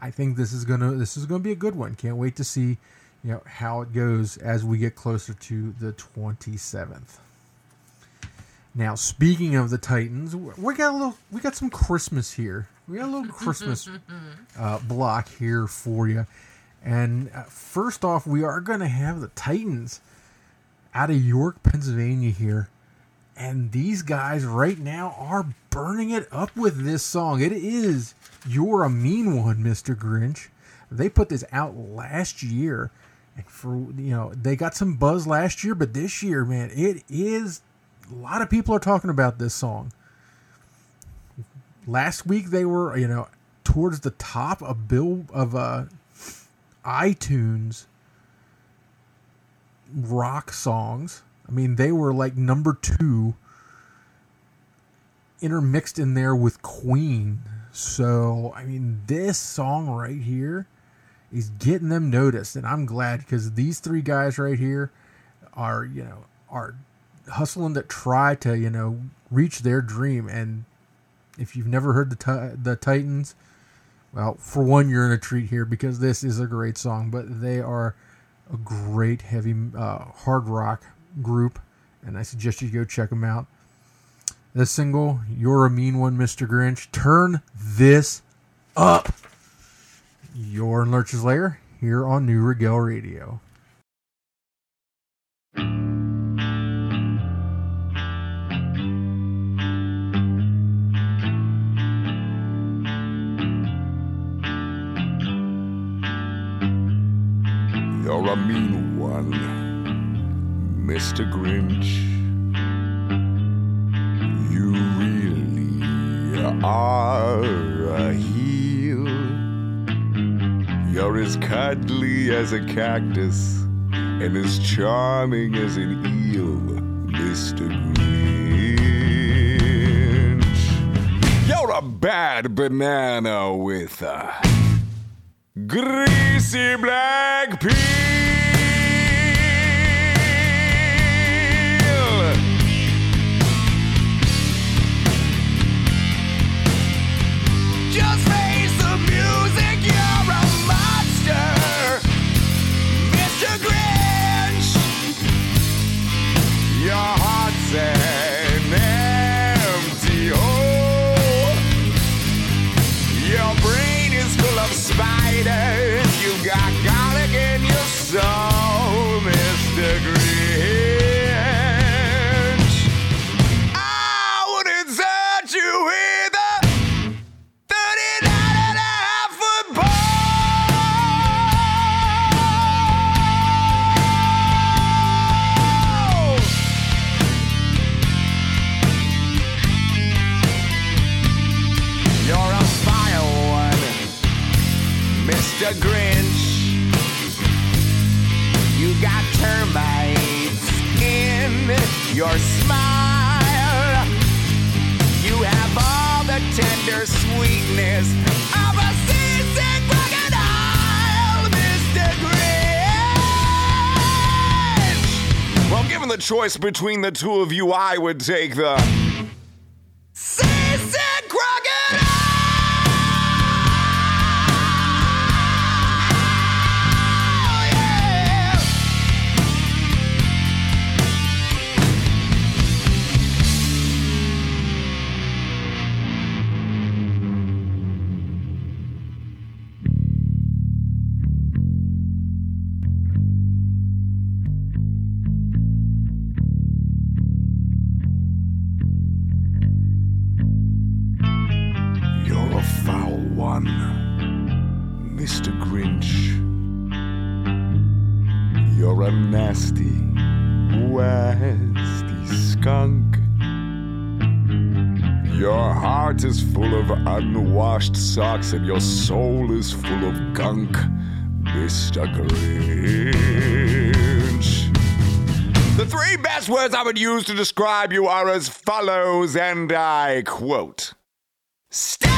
I think this is gonna this is gonna be a good one. Can't wait to see you know how it goes as we get closer to the 27th. Now, speaking of the Titans, we got a little, we got some Christmas here. We got a little Christmas uh, block here for you. And uh, first off, we are going to have the Titans out of York, Pennsylvania here. And these guys right now are burning it up with this song. It is You're a Mean One, Mr. Grinch. They put this out last year. And for, you know, they got some buzz last year, but this year, man, it is a lot of people are talking about this song. Last week they were, you know, towards the top of bill of uh iTunes rock songs. I mean, they were like number 2 intermixed in there with Queen. So, I mean, this song right here is getting them noticed and I'm glad because these three guys right here are, you know, are hustling to try to you know reach their dream and if you've never heard the ti- the Titans well for one you're in a treat here because this is a great song but they are a great heavy uh, hard rock group and I suggest you go check them out. This single you're a mean one Mr. Grinch turn this up. You're in Lurch's Lair here on Neue Regel Radio. You're a mean one, Mr. Grinch. You really are a heel. You're as cuddly as a cactus and as charming as an eel, Mr. Grinch. You're a bad banana with a greasy black peel. Just between the two of you, I would take the socks, and your soul is full of gunk, Mr. Grinch. The three best words I would use to describe you are as follows, and I quote Stag!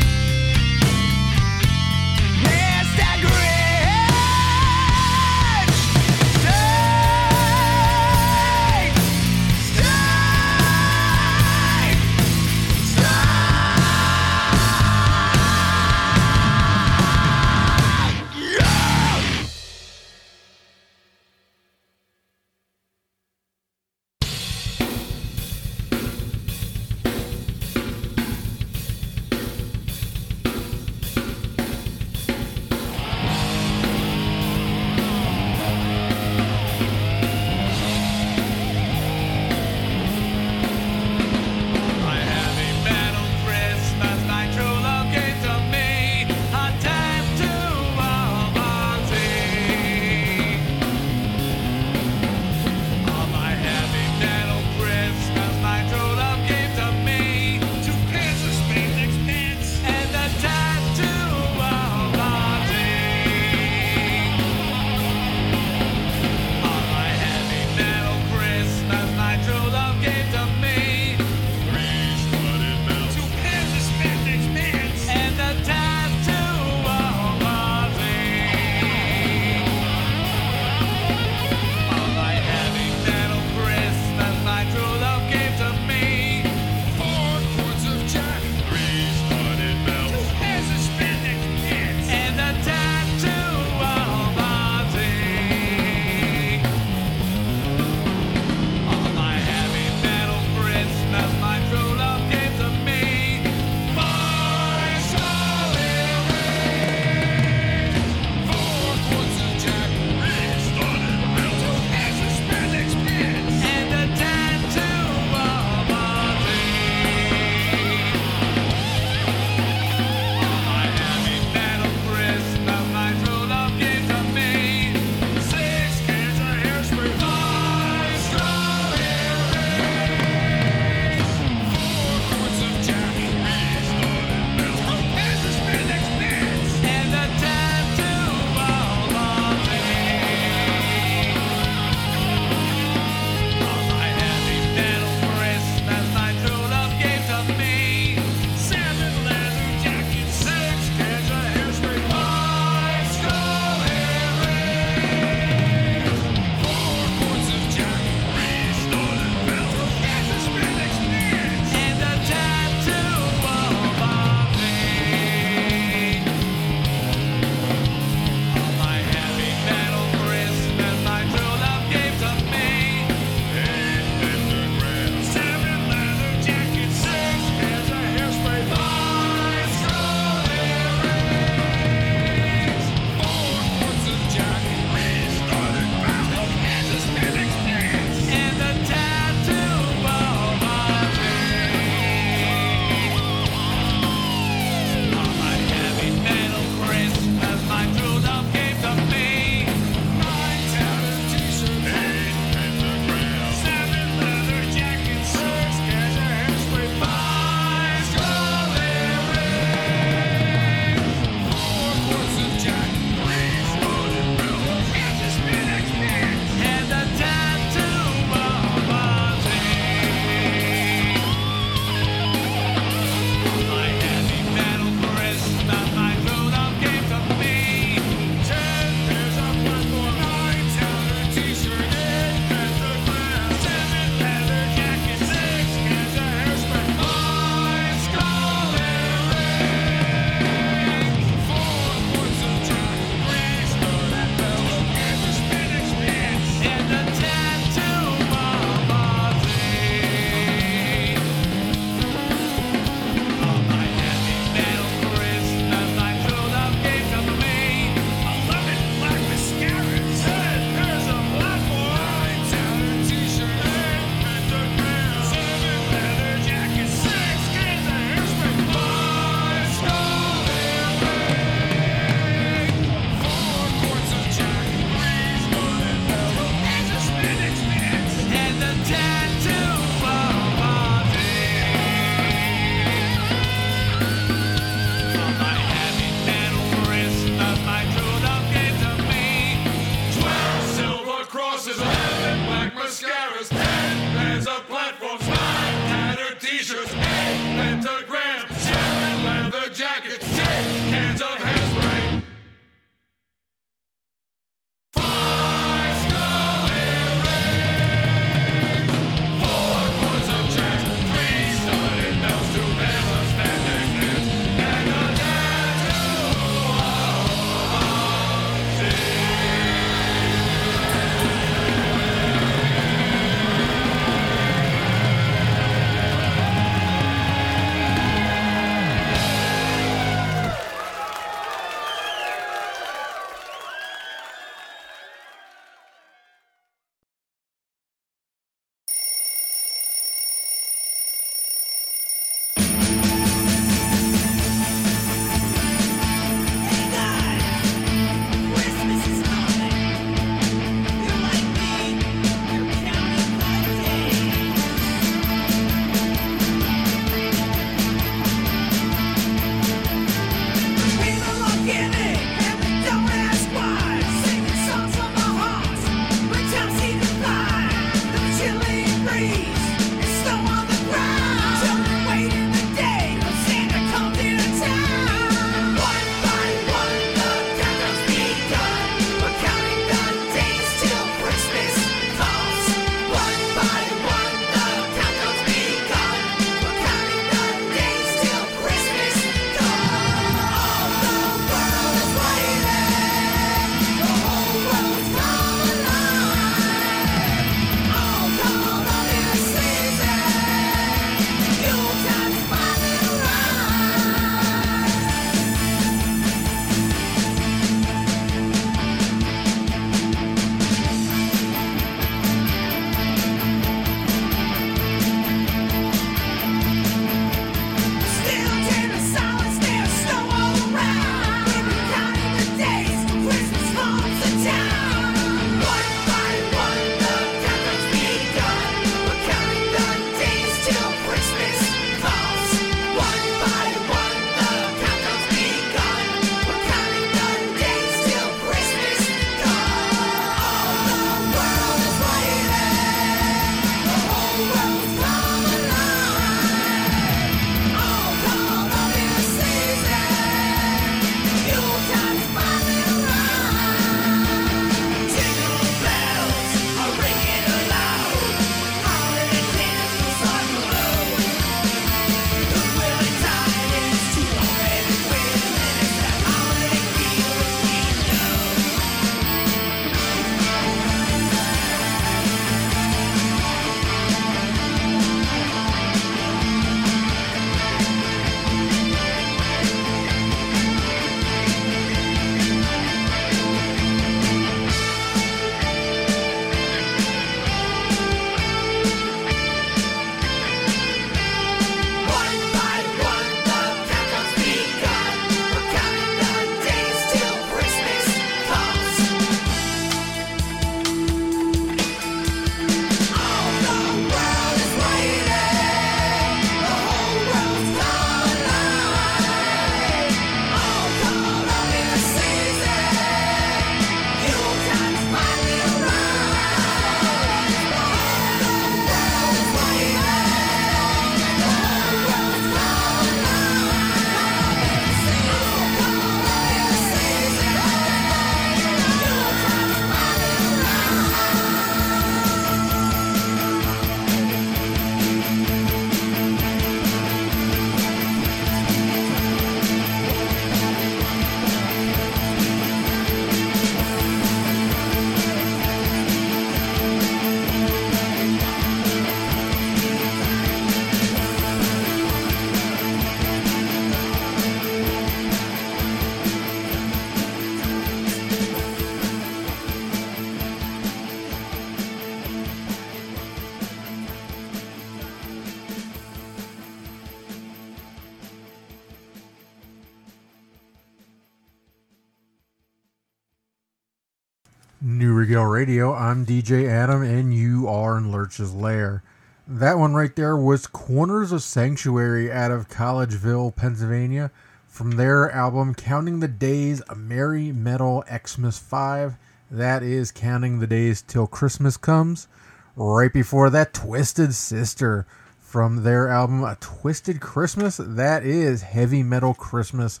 Radio. I'm DJ Adam, and you are in Lurch's Lair. That one right there was Corners of Sanctuary out of Collegeville, Pennsylvania, from their album Counting the Days, A Merry Metal Xmas 5. That is Counting the Days Till Christmas Comes. Right before that, Twisted Sister from their album A Twisted Christmas. That is Heavy Metal Christmas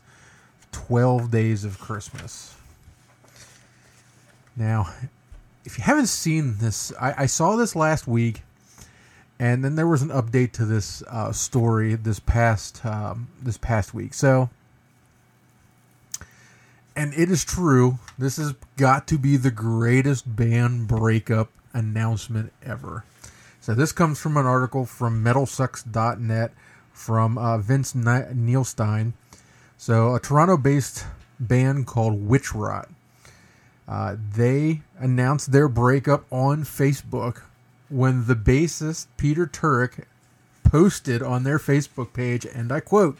12 Days of Christmas. Now, if you haven't seen this, I, I saw this last week, and then there was an update to this uh, story this past um, this past week. So, and it is true. This has got to be the greatest band breakup announcement ever. So this comes from an article from MetalSucks.net from uh, Vince Neilstein. So a Toronto-based band called Witch Rot. Uh, they announced their breakup on Facebook when the bassist Peter Turek posted on their Facebook page, and I quote,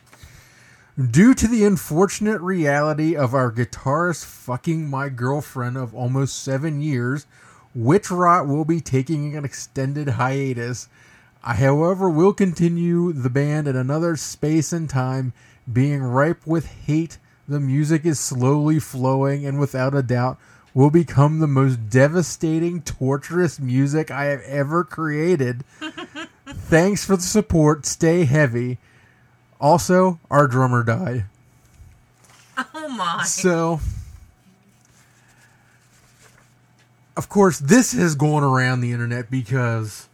Due to the unfortunate reality of our guitarist fucking my girlfriend of almost seven years, Witch Rot will be taking an extended hiatus. I, however, will continue the band in another space and time, being ripe with hate. The music is slowly flowing, and without a doubt, will become the most devastating, torturous music I have ever created. Thanks for the support. Stay heavy. Also, our drummer died. Oh my. So, of course, this has gone around the internet because,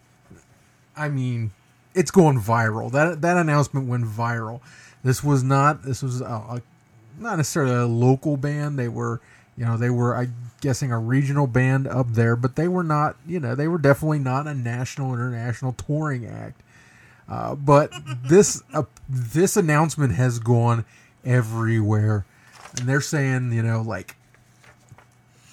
I mean, it's going viral. That that announcement went viral. This was not. This was a, a not necessarily a local band. They were, you know, they were. I guessing a regional band up there, but they were not. You know, they were definitely not a national international touring act. Uh, but this uh, this announcement has gone everywhere, and they're saying, you know, like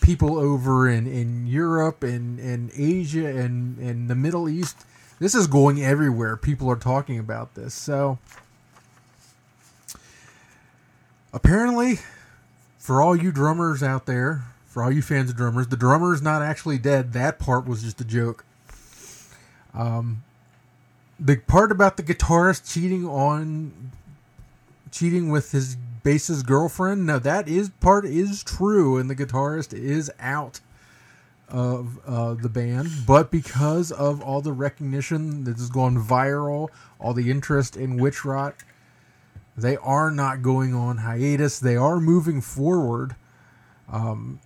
people over in, in Europe and, and Asia and, and the Middle East. This is going everywhere. People are talking about this. So apparently, for all you drummers out there, for all you fans of drummers, the drummer is not actually dead. That part was just a joke. Um, the part about the guitarist cheating on cheating with his bassist girlfriend no that is part is true and the guitarist is out of uh, the band but because of all the recognition that has gone viral all the interest in witch rot they are not going on hiatus they are moving forward um,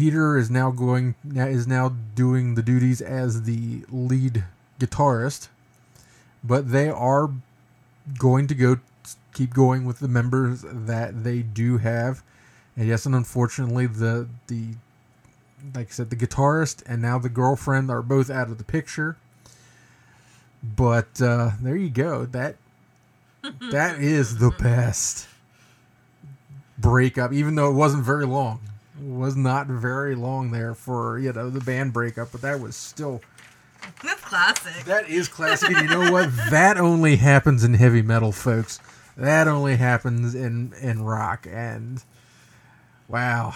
peter is now going is now doing the duties as the lead guitarist but they are going to go keep going with the members that they do have. And yes, and unfortunately, the the like I said, the guitarist and now the girlfriend are both out of the picture. But uh, there you go. That that is the best breakup, even though it wasn't very long. Was not very long there for you know the band breakup, but that was still That's classic. that is classic. and you know what? That only happens in heavy metal, folks. That only happens in in rock. And wow,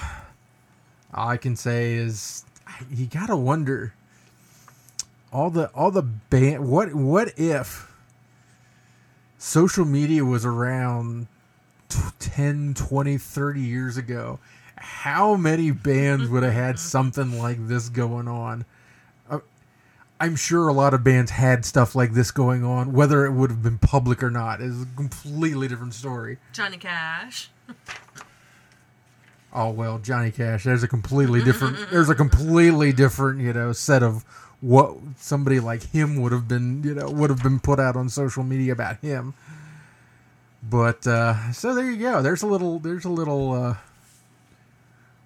all I can say is you gotta wonder all the all the band. What what if social media was around t- 10, 20, 30 years ago? How many bands would have had something like this going on? I'm sure a lot of bands had stuff like this going on. Whether it would have been public or not is a completely different story. Johnny Cash. Oh well, Johnny Cash. There's a completely different. There's a completely different, you know, set of what somebody like him would have been, you know, would have been put out on social media about him. But uh, so there you go. There's a little. There's a little. Uh,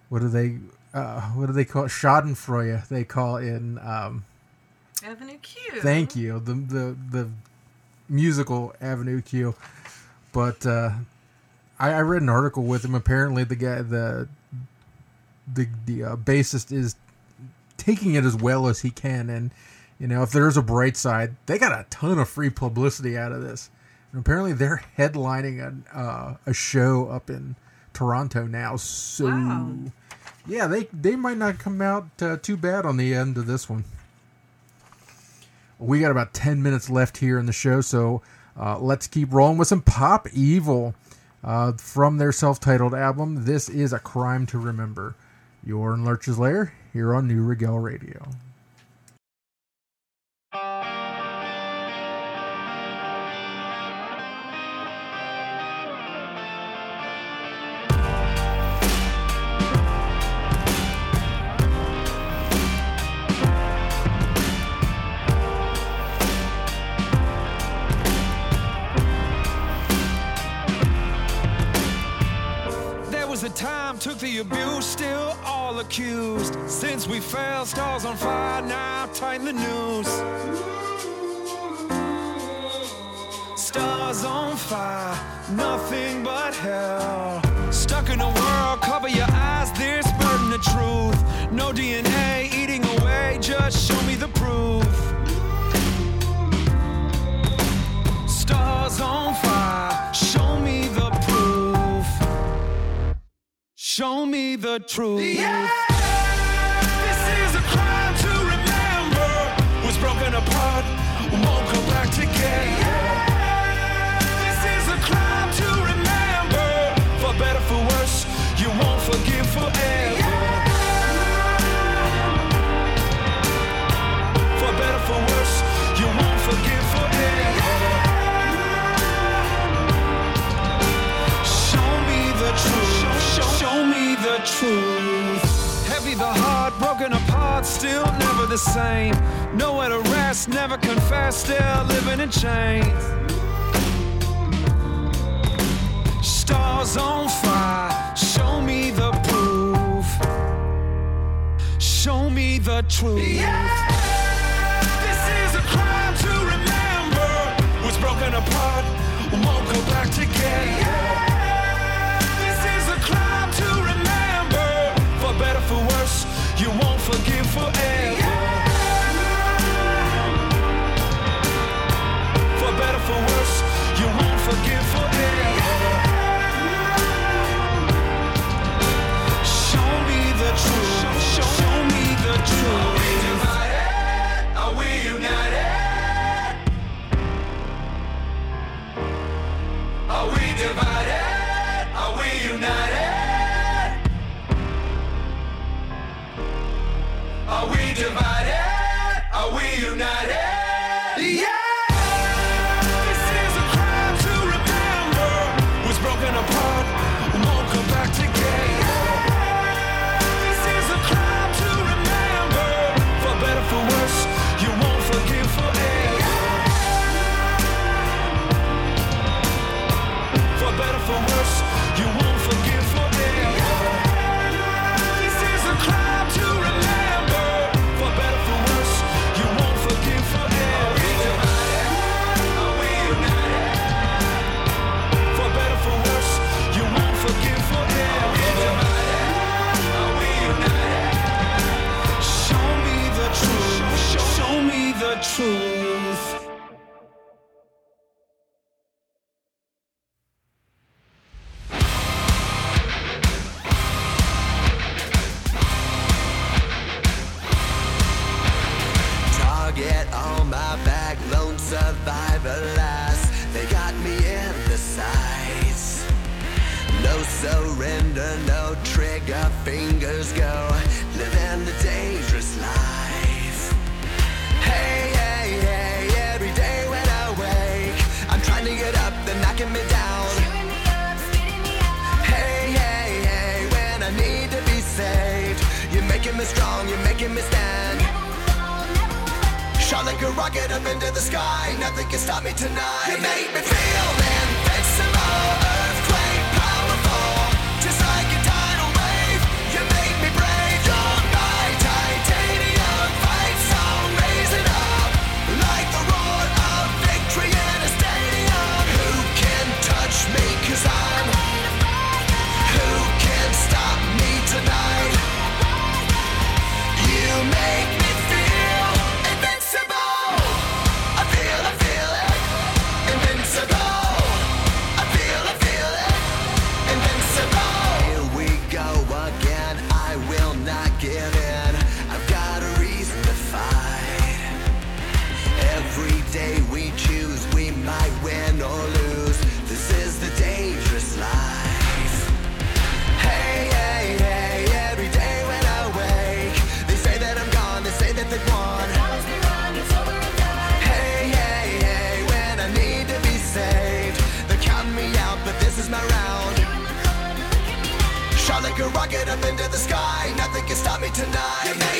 what do they? Uh, what do they call it? Schadenfreude. They call in. Um, Avenue Q. Thank you. The the the musical Avenue Q. But uh, I, I read an article with him. Apparently, the guy the the the uh, bassist is taking it as well as he can, and you know if there's a bright side, they got a ton of free publicity out of this. And apparently, they're headlining a uh, a show up in Toronto now. So Wow yeah, they they might not come out uh, too bad on the end of this one. We got about ten minutes left here in the show, so uh, let's keep rolling with some Pop Evil uh, from their self-titled album. This is a crime to remember. You're in Lurch's Lair here on Neue Regel Radio. the time took the abuse, still all accused. Since we fell, stars on fire, now tighten the noose. Stars on fire, nothing but hell. Stuck in a world, cover your eyes, this burden of truth. No DNA, eating away, just show me the proof. Stars on fire. Show me the truth. Yeah! truth. Heavy the heart, broken apart, still never the same. Nowhere to rest, never confess, still living in chains. Stars on fire, show me the proof. Show me the truth. Yeah! This is a crime to remember. Was broken apart, won't go back together. Yeah! you're making me stand. Shot like a rocket up into the sky. Nothing can stop me tonight. You make me feel it. Tonight.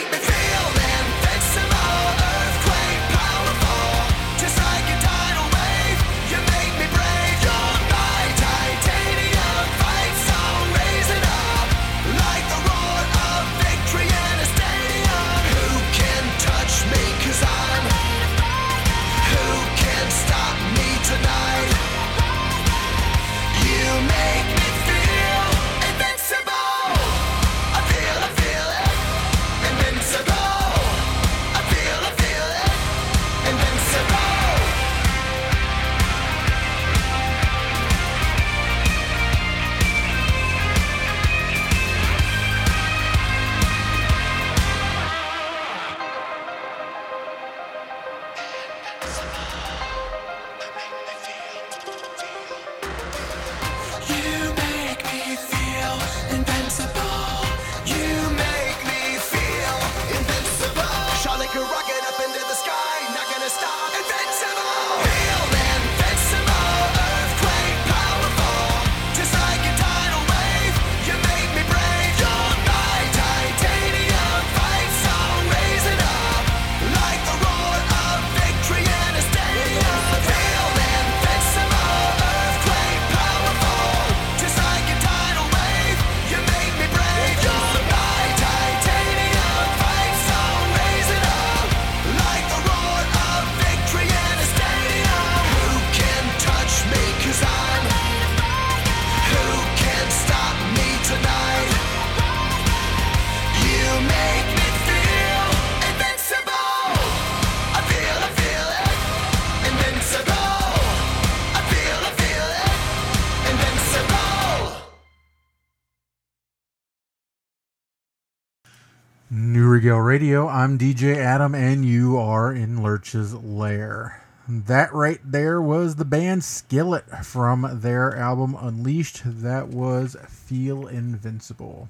Radio. I'm DJ Adam, and you are in Lurch's Lair. That right there was the band Skillet from their album Unleashed. That was Feel Invincible.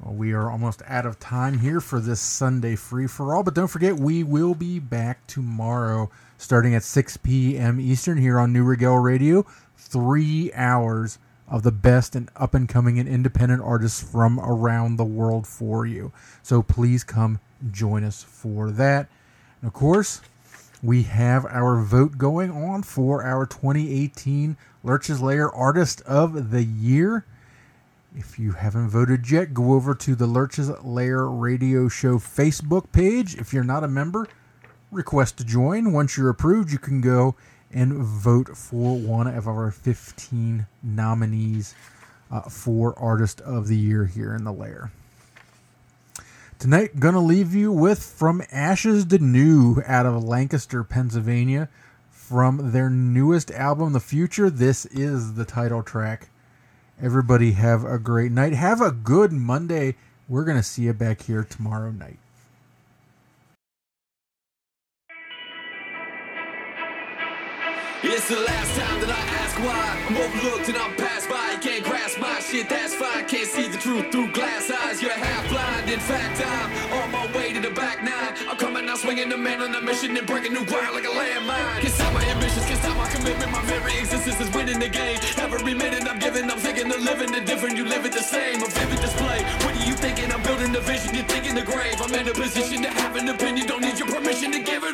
Well, we are almost out of time here for this Sunday free for all, but don't forget we will be back tomorrow starting at 6 p.m. Eastern here on Neue Regel Radio. Three hours of the best and up and coming and independent artists from around the world for you. So please come join us for that. And of course, we have our vote going on for our 2018 Lurch's Lair Artist of the Year. If you haven't voted yet, go over to the Lurch's Lair Radio Show Facebook page. If you're not a member, request to join. Once you're approved, you can go and vote for one of our 15 nominees uh, for Artist of the Year here in the Lair. Tonight, gonna leave you with From Ashes to New out of Lancaster, Pennsylvania. From their newest album, The Future, this is the title track. Everybody have a great night. Have a good Monday. We're gonna see you back here tomorrow night. It's the last time that I ask why. I'm overlooked and I'm passed by. You can't grasp my shit, that's fine. Can't see the truth through glass eyes. You're half blind. In fact, I'm on my way to the back nine. I'm coming out swinging the man on a mission and breaking new ground like a landmine. Can't stop my ambitions, can't stop my commitment. My very existence is winning the game. Every minute I'm giving, I'm thinking of living the different. You live it the same. A vivid display. What are you thinking? I'm building a vision. You're thinking the grave. I'm in a position to have an opinion. Don't need your permission to give it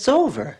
It's over.